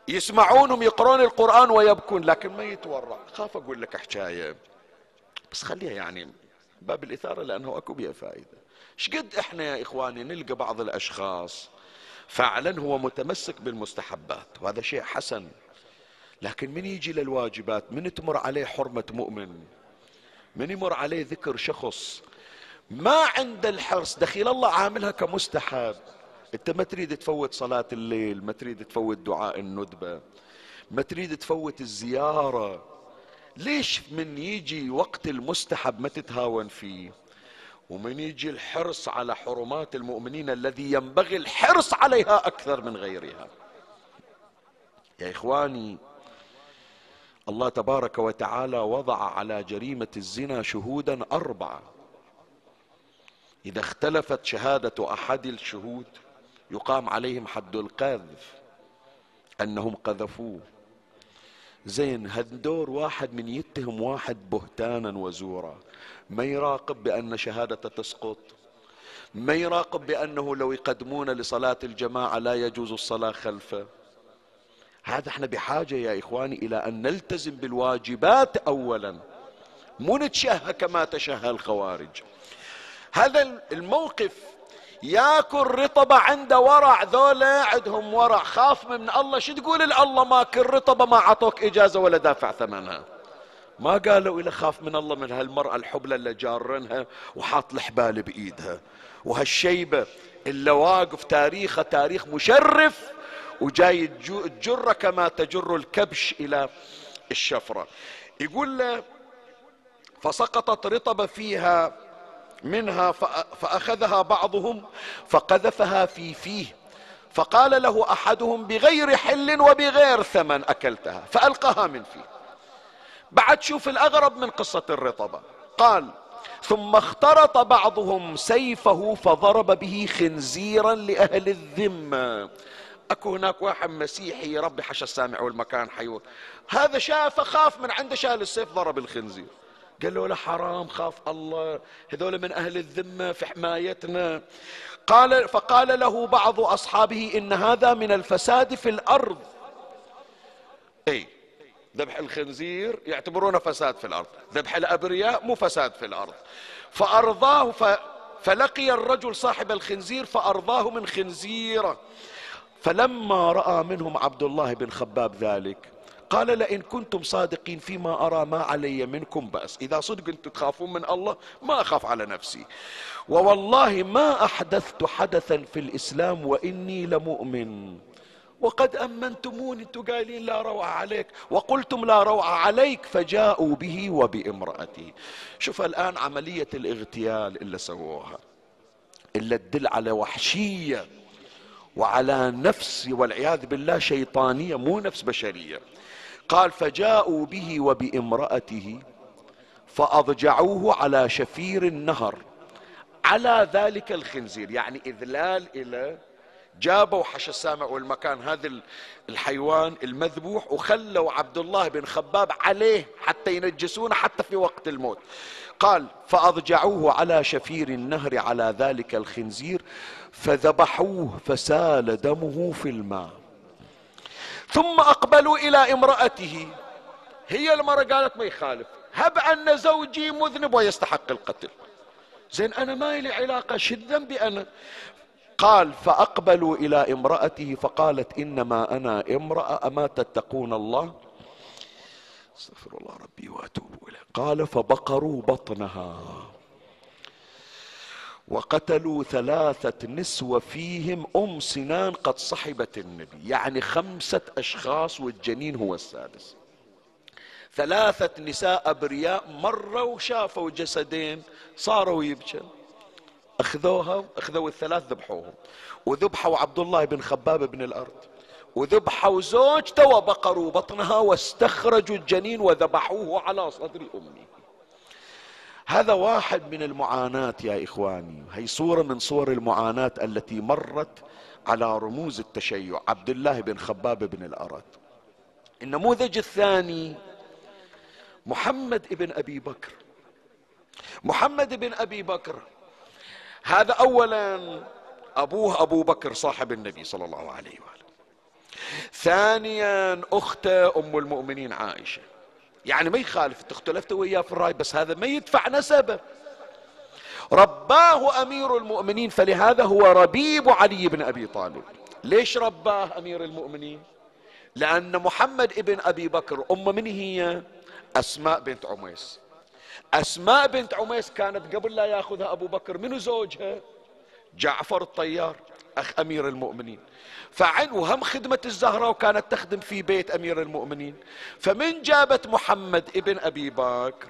يسمعونهم يقرون القرآن ويبكون لكن ما يتورع خاف أقول لك حكاية. بس خليها يعني باب الإثارة لأنه أكو بها فائدة. شقد إحنا يا إخواني نلقى بعض الأشخاص فعلا هو متمسك بالمستحبات وهذا شيء حسن. لكن من يجي للواجبات؟ من تمر عليه حرمة مؤمن؟ من يمر عليه ذكر شخص؟ ما عنده الحرص. دخيل الله عاملها كمستحب. انت ما تريد تفوت صلاة الليل ما تريد تفوت دعاء الندبة ما تريد تفوت الزيارة. ليش من يجي وقت المستحب ما تتهاون فيه؟ ومن يجي الحرص على حرمات المؤمنين الذي ينبغي الحرص عليها أكثر من غيرها. يا إخواني الله تبارك وتعالى وضع على جريمة الزنا شهودا أربعة. إذا اختلفت شهادة أحد الشهود يقام عليهم حد القذف أنهم قذفوه. زين هالدور واحد من يتهم واحد بهتانا وزورا. ما يراقب بأن شهادته تسقط؟ ما يراقب بأنه لو يقدمون لصلاة الجماعة لا يجوز الصلاة خلفه؟ هذا إحنا بحاجة يا إخواني إلى أن نلتزم بالواجبات اولا. مو نتشهى كما تشهى الخوارج. هذا الموقف ياكل رطبة عنده ورع ذولا عندهم ورع خاف من الله. شو تقول الله ماكل رطبة ما عطوك إجازة ولا دافع ثمنها؟ ما قالوا إلى خاف من الله من هالمرأة الحبلة اللي جارنها وحاط الحبال بإيدها. وهالشيبة اللي واقف تاريخه تاريخ مشرف وجاي تجره كما تجر الكبش إلى الشفرة. يقول له فسقطت رطبة فيها منها فأخذها بعضهم فقذفها في فيه. فقال له أحدهم بغير حل وبغير ثمن أكلتها فألقاها من فيه. بعد شوف الأغرب من قصة الرطبة. قال ثم اخترط بعضهم سيفه فضرب به خنزيرا لأهل الذمة. أكو هناك واحد مسيحي يربي حش السامع والمكان حيوان هذا شاف خاف من عنده شال السيف ضرب الخنزير. قال له حرام خاف الله. هذول من أهل الذمة في حمايتنا. قال فقال له بعض أصحابه إن هذا من الفساد في الأرض. اي ذبح الخنزير يعتبرونه فساد في الأرض. ذبح الأبرياء مو فساد في الأرض. فأرضاه ف... فلقي الرجل صاحب الخنزير فأرضاه من خنزيره. فلما رأى منهم عبد الله بن خباب ذلك قال لئن كنتم صادقين فيما أرى ما علي منكم بأس. إذا صدق أنتم تخافون من الله ما أخاف على نفسي. ووالله ما أحدثت حدثا في الإسلام وإني لمؤمن. وقد أمنتموني أنتم قايلين لا روعه عليك. وقلتم لا روعه عليك فجاءوا به وبامراته شوف الآن عملية الاغتيال اللي سووها اللي تدل على وحشية وعلى نفس والعياذ بالله شيطانية مو نفس بشرية. قال فجاءوا به وبامرأته فأضجعوه على شفير النهر على ذلك الخنزير. يعني إذلال إلى جابوا حش السامع والمكان هذا الحيوان المذبوح وخلوا عبد الله بن خباب عليه حتى ينجسونه حتى في وقت الموت. قال فأضجعوه على شفير النهر على ذلك الخنزير فذبحوه فسال دمه في الماء. ثم أقبلوا إلى امرأته. هي المرة قالت ما يخالف. هب أن زوجي مذنب ويستحق القتل. زين أنا ما لي علاقة شو ذنبي أنا؟ قال فأقبلوا إلى امرأته فقالت إنما أنا امرأة اما تتقون الله؟ أستغفر الله ربي وأتوب إليه. قال فبقروا بطنها. وقتلوا ثلاثة نسوة فيهم أم سنان قد صحبت النبي. يعني خمسة أشخاص والجنين هو السادس. ثلاثة نساء أبرياء مروا وشافوا جسدين صاروا يبكن أخذوها أخذوا الثلاث ذبحوهم. وذبحوا عبد الله بن خباب بن الأرض. وذبحوا زوجته وبقروا بطنها واستخرجوا الجنين وذبحوه على صدر أمه. هذا واحد من المعاناة يا إخواني. هي صورة من صور المعاناة التي مرت على رموز التشيع. عبد الله بن خباب بن الأرد النموذج الثاني محمد بن أبي بكر. محمد بن أبي بكر. هذا أولا أبوه أبو بكر صاحب النبي صلى الله عليه وآله. ثانيا أخته أم المؤمنين عائشة. يعني ما يخالف اختلفت وياه في الرأي بس هذا ما يدفع نسبه. رباه أمير المؤمنين فلهذا هو ربيب علي بن أبي طالب. ليش رباه أمير المؤمنين؟ لأن محمد ابن أبي بكر أم من هي؟ أسماء بنت عميس. أسماء بنت عميس كانت قبل لا يأخذها أبو بكر من زوجها؟ جعفر الطيار. أخ أمير المؤمنين. فعن وهم خدمة الزهراء وكانت تخدم في بيت أمير المؤمنين. فمن جابت محمد ابن أبي بكر.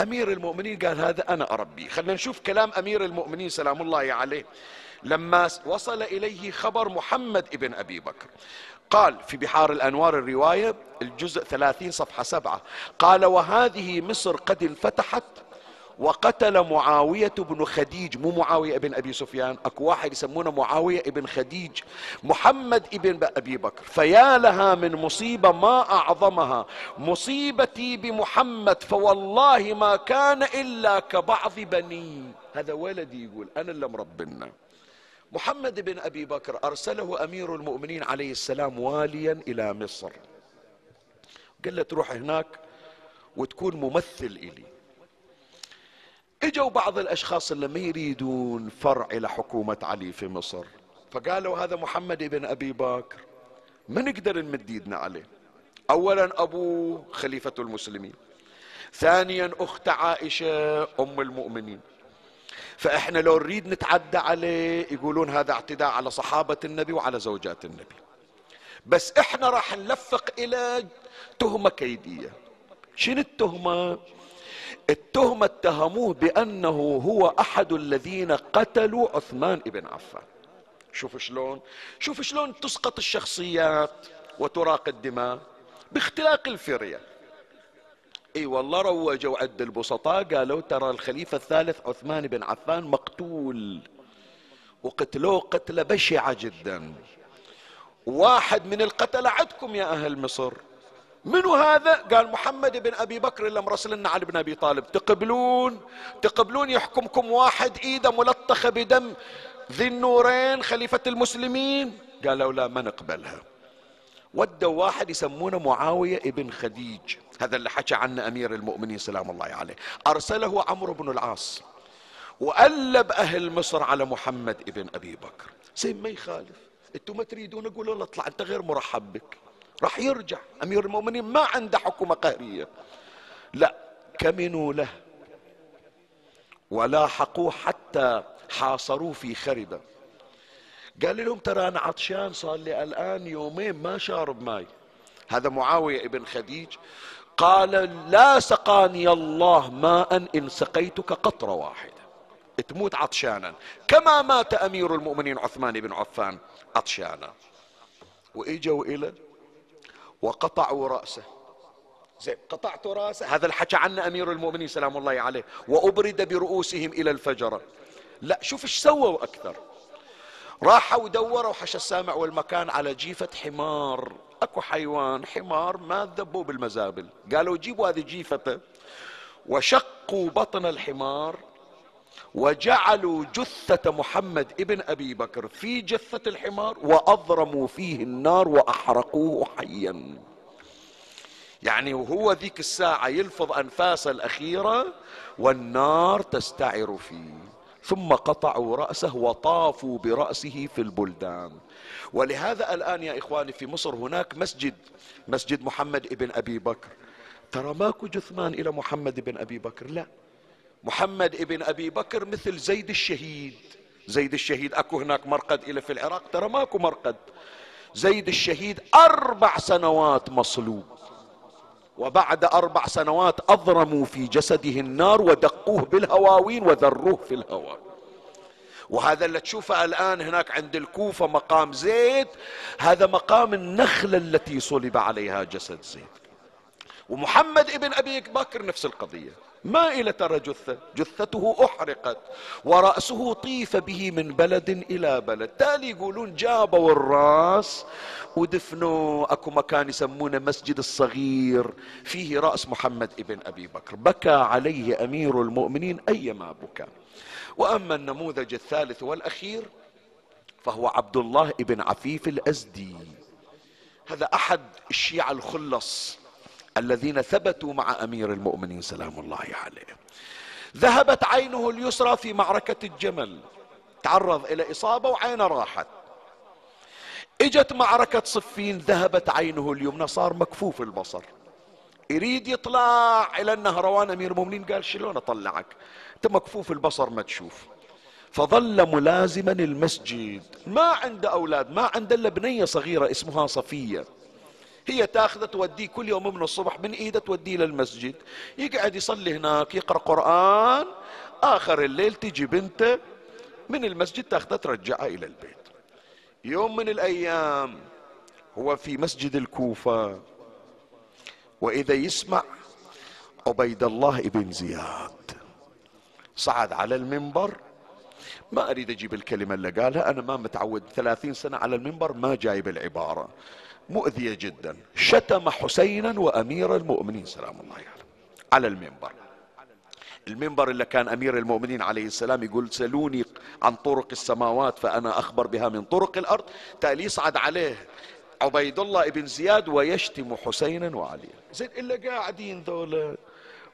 أمير المؤمنين قال هذا أنا أربي. خلينا نشوف كلام أمير المؤمنين سلام الله عليه. لما وصل إليه خبر محمد ابن أبي بكر. قال في بحار الأنوار الرواية الجزء ثلاثين صفحة سبعة. قال وهذه مصر قد انفتحت وقتل معاوية بن خديج مو معاوية بن أبي سفيان أكو واحد يسمونه معاوية بن خديج محمد ابن أبي بكر. فيا لها من مصيبة ما أعظمها مصيبتي بمحمد فوالله ما كان إلا كبعض بني. هذا ولدي يقول أنا اللي مربنا محمد بن أبي بكر أرسله أمير المؤمنين عليه السلام واليا إلى مصر. قال له تروح هناك وتكون ممثل إلي. اجوا بعض الأشخاص اللي ما يريدون فرع إلى حكومة علي في مصر. فقالوا هذا محمد بن أبي بكر ما نقدر نمد ايدنا عليه. اولا ابوه خليفة المسلمين ثانيا أخت عائشة أم المؤمنين. فإحنا لو نريد نتعدى عليه يقولون هذا اعتداء على صحابة النبي وعلى زوجات النبي. بس إحنا راح نلفق إلى تهمة كيدية. شنو التهمة؟ التهمة اتهموه بأنه هو أحد الذين قتلوا عثمان بن عفان. شوف شلون شوف شلون تسقط الشخصيات وتراق الدماء باختلاق الفرية. إي والله روجوا عد البسطاء قالوا ترى الخليفة الثالث عثمان بن عفان مقتول وقتلوه قتلة بشعة جدا. واحد من القتلة عندكم يا أهل مصر. منو هذا؟ قال محمد بن أبي بكر اللي مرسل لنا علي بن أبي طالب. تقبلون؟ تقبلون يحكمكم واحد إيده ملطخة بدم ذي النورين خليفة المسلمين؟ قالوا لا ما نقبلها. ودوا واحد يسمونه معاوية ابن خديج. هذا اللي حكى عنه أمير المؤمنين سلام الله عليه. أرسله عمرو بن العاص وألب أهل مصر على محمد ابن أبي بكر. زين ما يخالف. أنتم ما تريدون؟ قولوا له اطلع أنت غير مرحب بك. راح يرجع. أمير المؤمنين ما عنده حكومة قهرية. لا كمنوا له. ولاحقوه حتى حاصروه في خربة. قال لهم ترى أنا عطشان صار لي الآن يومين ما شارب ماي. هذا معاوية ابن خديج. قال لا سقاني الله ماء إن سقيتك قطرة واحدة. تموت عطشانا. كما مات أمير المؤمنين عثمان بن عفان عطشانا. وإجوا إلى وقطعوا رأسه. زين قطعت رأسه. هذا الحكى عنه أمير المؤمنين سلام الله عليه. وأبرد برؤوسهم إلى الفجره لا شوف إيش سووا أكثر. راحوا ودوروا حش السامع والمكان على جيفة حمار. أكو حيوان حمار ما ذبوا بالمزابل. قالوا جيبوا هذه جيفته. وشقوا بطن الحمار. وجعلوا جثة محمد ابن أبي بكر في جثة الحمار واضرموا فيه النار وأحرقوه حيا. يعني وهو ذيك الساعة يلفظ انفاسه الأخيرة والنار تستعر فيه. ثم قطعوا رأسه وطافوا برأسه في البلدان. ولهذا الآن يا إخواني في مصر هناك مسجد مسجد محمد ابن أبي بكر. ترى ماكو جثمان إلى محمد بن أبي بكر؟ لا. محمد ابن أبي بكر مثل زيد الشهيد. زيد الشهيد أكو هناك مرقد إلى في العراق؟ ترى ماكو مرقد. زيد الشهيد أربع سنوات مصلوب وبعد أربع سنوات أضرموا في جسده النار ودقوه بالهواوين وذروه في الهواء. وهذا اللي تشوفه الآن هناك عند الكوفة مقام زيد هذا مقام النخلة التي صلب عليها جسد زيد. ومحمد ابن أبي بكر نفس القضية. ما إلى ترى جثة جثته أحرقت ورأسه طيف به من بلد إلى بلد. تالي يقولون جابوا الرأس ودفنوا أكو مكان يسمونه مسجد الصغير. فيه رأس محمد ابن أبي بكر. بكى عليه أمير المؤمنين أيما بكى. وأما النموذج الثالث والأخير فهو عبد الله ابن عفيف الأزدي. هذا أحد الشيعة الخلص. الذين ثبتوا مع أمير المؤمنين سلام الله عليه. ذهبت عينه اليسرى في معركة الجمل. تعرض إلى إصابة وعينه راحت. إجت معركة صفين ذهبت عينه اليمنى صار مكفوف البصر. يريد يطلع إلى النهروان أمير المؤمنين. قال شلون أطلعك؟ أنت مكفوف البصر ما تشوف. فظل ملازما المسجد. ما عنده أولاد ما عنده إلا بنية صغيرة اسمها صفية. هي تاخذة توديه كل يوم من الصبح من إيدة توديه للمسجد يقعد يصلي هناك يقرأ قرآن. آخر الليل تجي بنته من المسجد تاخذة ترجعها إلى البيت. يوم من الأيام هو في مسجد الكوفة. وإذا يسمع عبيد الله ابن زياد صعد على المنبر. ما أريد أجيب الكلمة اللي قالها أنا ما متعود ثلاثين سنة على المنبر ما جايب العبارة. مؤذية جدا. شتم حسينا وأمير المؤمنين سلام الله عليه. على المنبر. المنبر اللي كان أمير المؤمنين عليه السلام يقول سلوني عن طرق السماوات فأنا أخبر بها من طرق الأرض. تالي يصعد عليه عبيد الله ابن زياد ويشتم حسينا وعليا. زين إلا قاعدين ذولا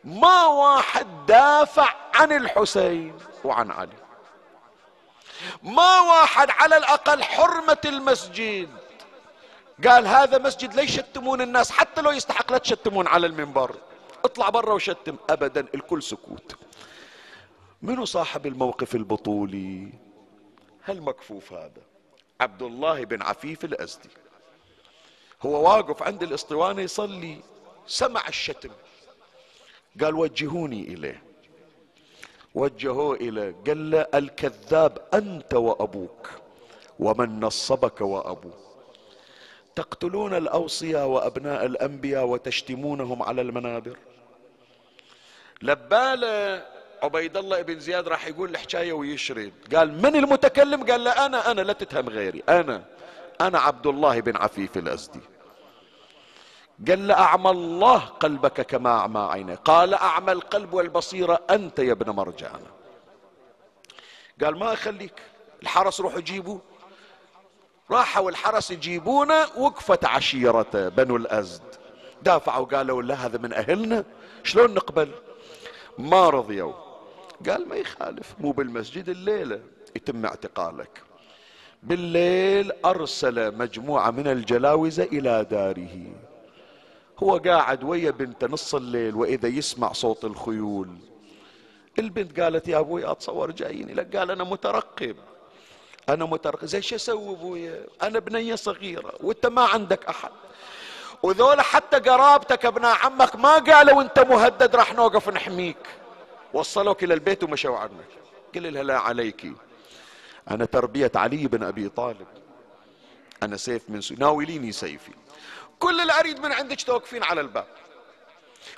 ما واحد دافع عن الحسين وعن علي. ما واحد على الأقل حرمة المسجد. قال هذا مسجد ليش يشتمون الناس؟ حتى لو يستحق لا تشتمون على المنبر. اطلع برا وشتم ابدا الكل سكوت. منو صاحب الموقف البطولي؟ هل مكفوف هذا؟ عبد الله بن عفيف الأزدي. هو واقف عند الأسطوانة يصلي سمع الشتم. قال وجهوني إليه. وجهوه إليه. قال له الكذاب أنت وأبوك ومن نصبك وأبوك. تقتلون الأوصياء وأبناء الأنبياء وتشتمونهم على المنابر. لبالة عبيد الله بن زياد راح يقول الحكاية ويشرد. قال من المتكلم؟ قال له أنا أنا لا تتهم غيري. أنا أنا عبد الله بن عفيف الأزدي. قال له أعمى الله قلبك كما أعمى عينه قال أعمى القلب والبصيرة أنت يا ابن مرجان. قال ما أخليك؟ الحرس روحوا جيبوا راحوا الحرس يجيبونه وقفت عشيرته بنو الأزد. دافعوا قالوا لا هذا من أهلنا. شلون نقبل؟ ما رضيوا. قال ما يخالف مو بالمسجد الليلة يتم اعتقالك. بالليل أرسل مجموعة من الجلاوزة إلى داره. هو قاعد ويا بنته نص الليل وإذا يسمع صوت الخيول. البنت قالت يا أبوي أتصور جايين لك قال أنا مترقب. أنا مترقب زي شو أسوي أبويا أنا بنية صغيرة وأنت ما عندك أحد. وذولا حتى قرابتك أبناء عمك ما قالوا أنت مهدد راح نوقف نحميك. وصلوك إلى البيت ومشوا عنك. قل لها لا عليك. أنا تربية علي بن أبي طالب. أنا سيف من سو... ناوليني سيفي. كل اللي أريد من عندك توقفين على الباب.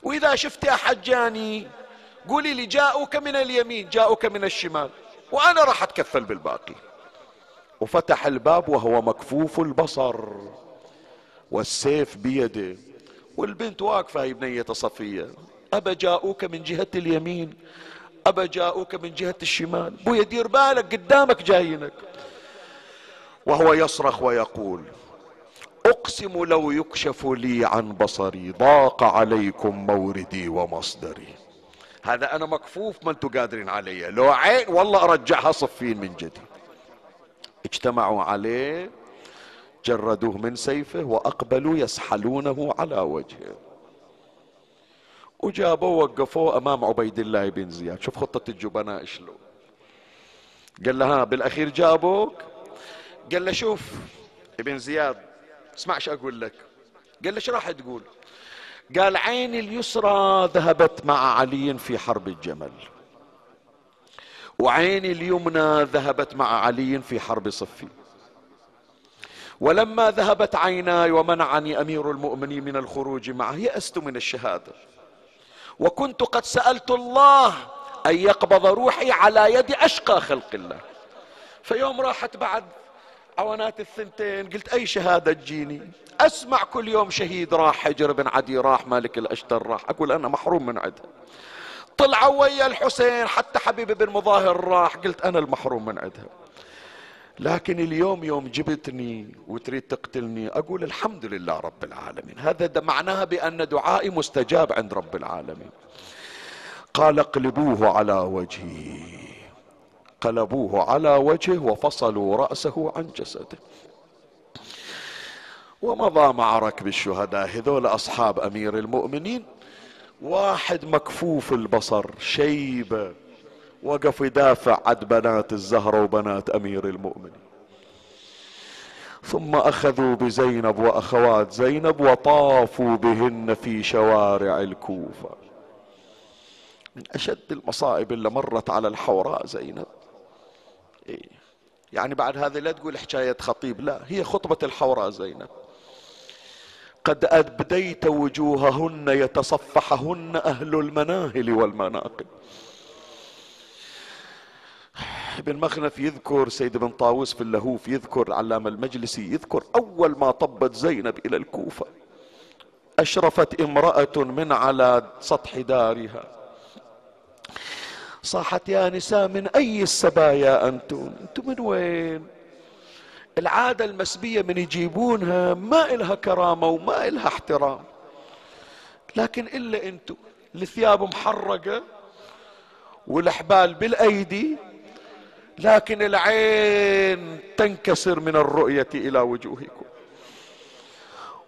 وإذا شفت أحد جاني قولي لي جاءوك من اليمين جاءوك من الشمال. وأنا راح أتكفل بالباقي. وفتح الباب وهو مكفوف البصر والسيف بيده. والبنت واقفة هي بنية صفية. أبا جاءوك من جهة اليمين أبا جاءوك من جهة الشمال. بويا دير بالك قدامك جايينك. وهو يصرخ ويقول أقسم لو يكشف لي عن بصري ضاق عليكم موردي ومصدري. هذا أنا مكفوف ما أنتم قادرين علي. لو عين والله أرجعها صفين من جديد اجتمعوا عليه جردوه من سيفه وأقبلوا يسحلونه على وجهه. وجابوه وقفوه أمام عبيد الله بن زياد. شوف خطة الجبناء شلون. قال له ها بالأخير جابوك؟ قال له شوف ابن زياد اسمع إيش أقول لك. قال له إيش راح تقول؟ قال عيني اليسرى ذهبت مع علي في حرب الجمل. وعيني اليمنى ذهبت مع علي في حرب صفين ولما ذهبت عيناي ومنعني أمير المؤمنين من الخروج معه يأست من الشهادة. وكنت قد سألت الله أن يقبض روحي على يد أشقى خلق الله. فيوم راحت بعد عوانات الثنتين قلت أي شهادة تجيني؟ أسمع كل يوم شهيد راح حجر بن عدي راح مالك الأشتر راح أقول أنا محروم من عدها. طلعوا ويا الحسين حتى حبيبي بن مظاهر راح. قلت أنا المحروم من عدها لكن اليوم يوم جبتني وتريد تقتلني أقول الحمد لله رب العالمين. هذا معناها بأن دعائي مستجاب عند رب العالمين. قال اقلبوه على وجهي قلبوه على وجهه وفصلوا رأسه عن جسده. ومضى مع ركب الشهداء هذول أصحاب أمير المؤمنين. واحد مكفوف البصر شيبه وقف يدافع عن بنات الزهرة وبنات أمير المؤمنين. ثم أخذوا بزينب وأخوات زينب وطافوا بهن في شوارع الكوفة. من أشد المصائب اللي مرت على الحوراء زينب. إيه. يعني بعد هذا لا تقول حكاية خطيب لا هي خطبة الحوراء زينب. قد أبديت وجوههن يتصفحهن أهل المناهل والمناقب. ابن مخنف يذكر سيد بن طاووس في اللهوف يذكر العلامة المجلسي يذكر أول ما طبت زينب إلى الكوفة أشرفت امرأة من على سطح دارها. صاحت يا نساء من أي السبايا أنتم؟ أنتم من وين؟ العادة المسبية من يجيبونها ما إلها كرامة وما إلها احترام. لكن إلا أنتم الثياب محرقة والحبال بالأيدي لكن العين تنكسر من الرؤية إلى وجوهكم.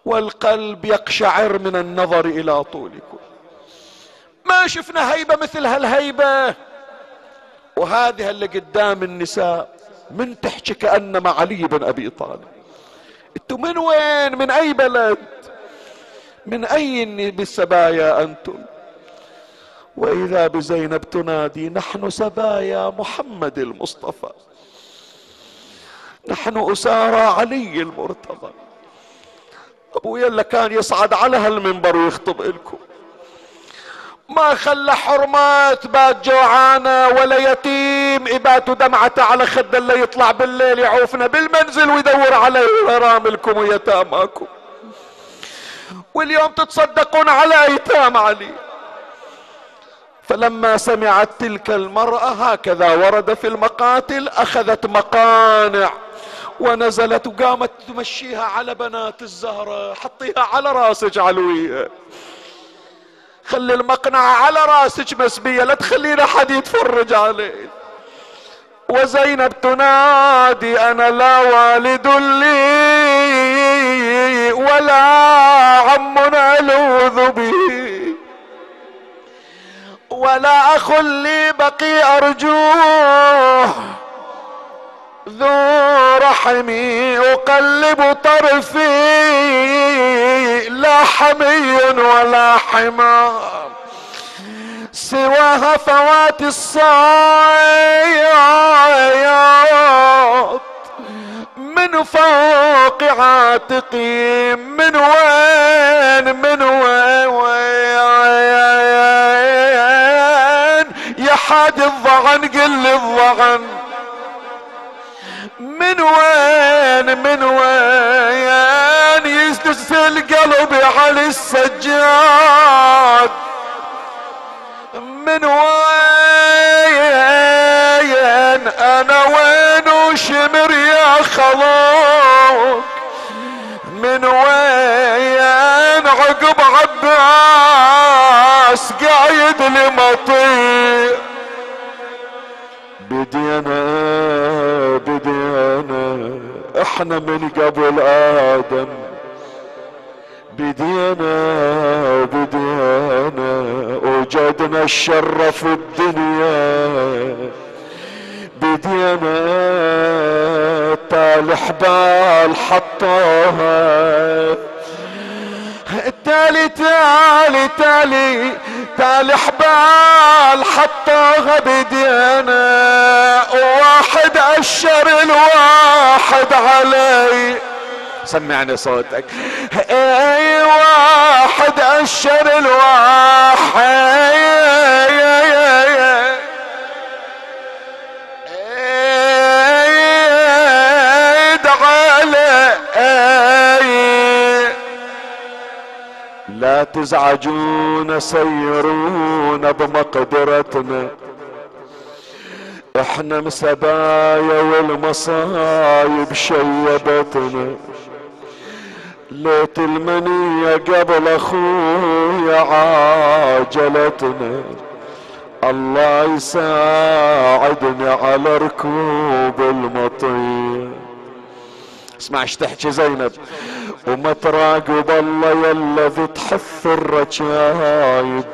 والقلب يقشعر من النظر إلى طولكم. ما شفنا هيبة مثل هالهيبة؟ وهذه اللي قدام النساء. من تحكي كأنما علي بن أبي طالب. أنتم من وين؟ من أي بلد؟ من أي بالسبايا أنتم؟ وإذا بزينب تنادي نحن سبايا محمد المصطفى. نحن أسارى علي المرتضى. أبويا اللي كان يصعد على هالمنبر ويخطب لكم ما خلى حرمة بات جوعانة ولا يتيم إبات دمعته على خد اللي يطلع بالليل يعوفنا بالمنزل ويدور على راملكم ويتاماكم. واليوم تتصدقون على أيتام علي. فلما سمعت تلك المرأة هكذا ورد في المقاتل أخذت مقانع ونزلت وقامت تمشيها على بنات الزهرة حطيها على راسك علوية خلي المقنعة على راسك مسبية لا تخلينا حد يتفرج عليه وزينب تنادي أنا لا والد لي ولا عم ألوذ به. ولا أخ لي بقي أرجوه. ذو رحمي اقلب طرفي لا حمي ولا حمار سوى هفوات الصايات من فوق عاتقي من وين من وين, وين يا حاد الضغن قل الضغن. من وين من وين؟ يستسل قلبي على السجاد. من وين؟ أنا وين وشمر يا خلوق من وين؟ عقب عباس قايد لمطير. بدينا بدينا. إحنا من قبل آدم. بدينا بدينا. وجدنا الشر في الدنيا. بدينا. تالي حبال حطوها. تالي تالي تالي. تالي حبال حطوها بدينا واحد اشر الواحد علي سمعني صوتك اي واحد اشر الواحد لا تزعجون سيرونا بمقدرتنا. إحنا مسبايا والمصايب شيبتنا. ليت المنية قبل أخويا عاجلتنا. الله يساعدني على ركوب المطير. اسمع إيش تحكي زينب. وما تراقب الله يلا تحث الرجايب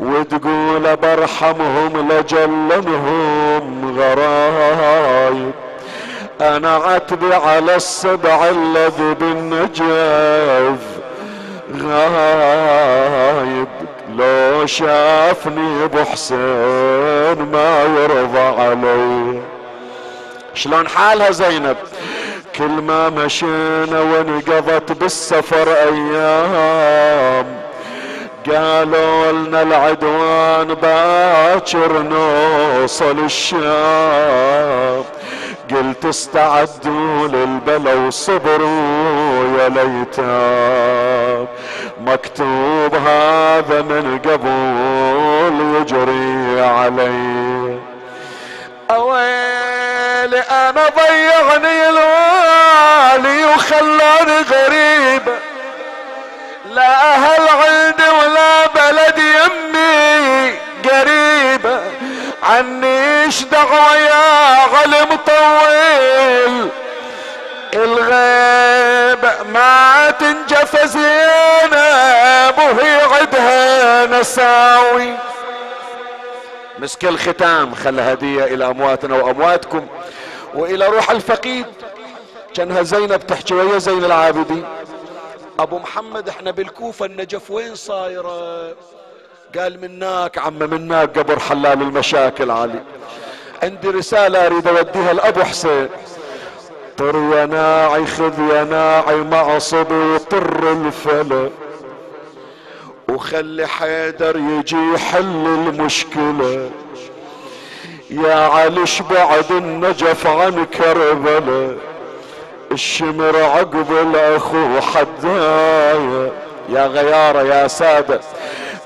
وتقول برحمهم لجلنهم غرايب أنا عتبي على السبع الذي بالنجف غايب. لو شافني أبو حسين ما يرضى علي شلون حالها زينب؟ كل ما مشينا وانقضت بالسفر أيام. قالوا لنا العدوان باكر نوصل الشام. قلت استعدوا للبلا وصبروا يا ليتام مكتوب هذا من قبول يجري علي أويلي أنا ضيعني الوالي وخلاني غريبة لا أهل عندي ولا بلد يمي قريبة عنيش دعوة يا علم طويل الغيب ما تنجف زينب وهي عدها نساوي. مسك الختام خلى هدية إلى أمواتنا وأمواتكم وإلى روح الفقيد. كانها زينب تحكي ويا زين العابدين. أبو محمد إحنا بالكوفة النجف وين صايرة؟ قال مناك عم مناك قبر حلال المشاكل علي. عندي رسالة أريد أوديها لأبو حسين. طر يا ناعي خذ يا ناعي معصب وطر الفلا. وخلي حيدر يجي يحل المشكلة. يا علي بعد النجف عن كربلاء الشمر عقب الأخو حدايا يا غيارة يا سادة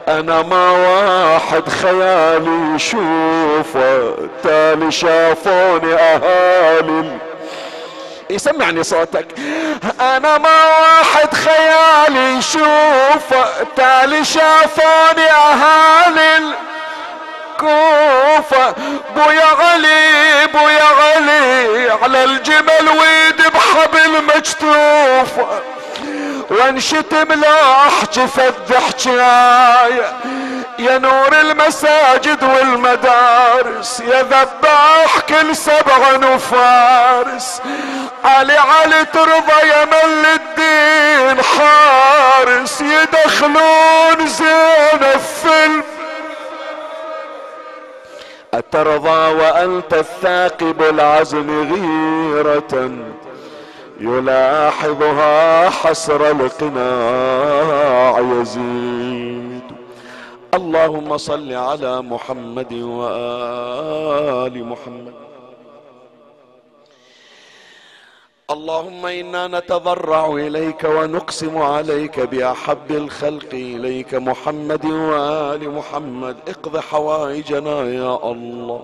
أنا ما واحد خيالي يشوفه تالي شافوني أهالي. يسمعني صوتك. أنا ما واحد خيالي يشوفه تالي شافوني أهالي. الكوفة بويا علي بويا علي. الجمل ويذبح بالمجتوفة وانشتم لا فد حكاية يا نور المساجد والمدارس يا ذباح كل سبع نفارس. علي علي ترضى يا مل الدين حارس. يدخلون زينب في أترضى وأنت الثاقب العزم غيرة يلاحظها حسر القناع يزيد. اللهم صل على محمد وآل محمد. اللهم إنا نتضرع إليك ونقسم عليك بأحب الخلق إليك محمد وآل محمد. اقض حوائجنا يا الله.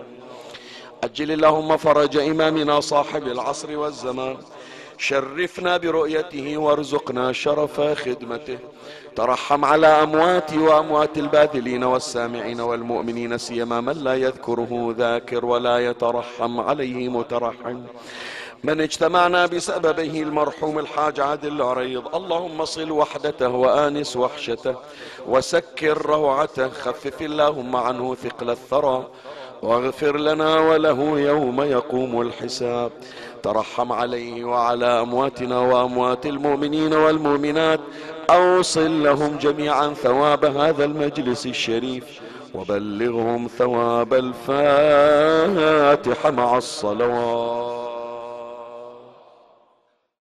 أجل اللهم فرج إمامنا صاحب العصر والزمان. شرفنا برؤيته وارزقنا شرف خدمته. ترحم على امواتي وأموات الباذلين والسامعين والمؤمنين سيما من لا يذكره ذاكر ولا يترحم عليه مترحم. من اجتمعنا بسببه المرحوم الحاج عادل العريض. اللهم صل وحدته وآنس وحشته وسكر روعته. خفف اللهم عنه ثقل الثرى واغفر لنا وله يوم يقوم الحساب. ترحم عليه وعلى أمواتنا وأموات المؤمنين والمؤمنات. أوصل لهم جميعا ثواب هذا المجلس الشريف. وبلغهم ثواب الفاتحة مع الصلوات.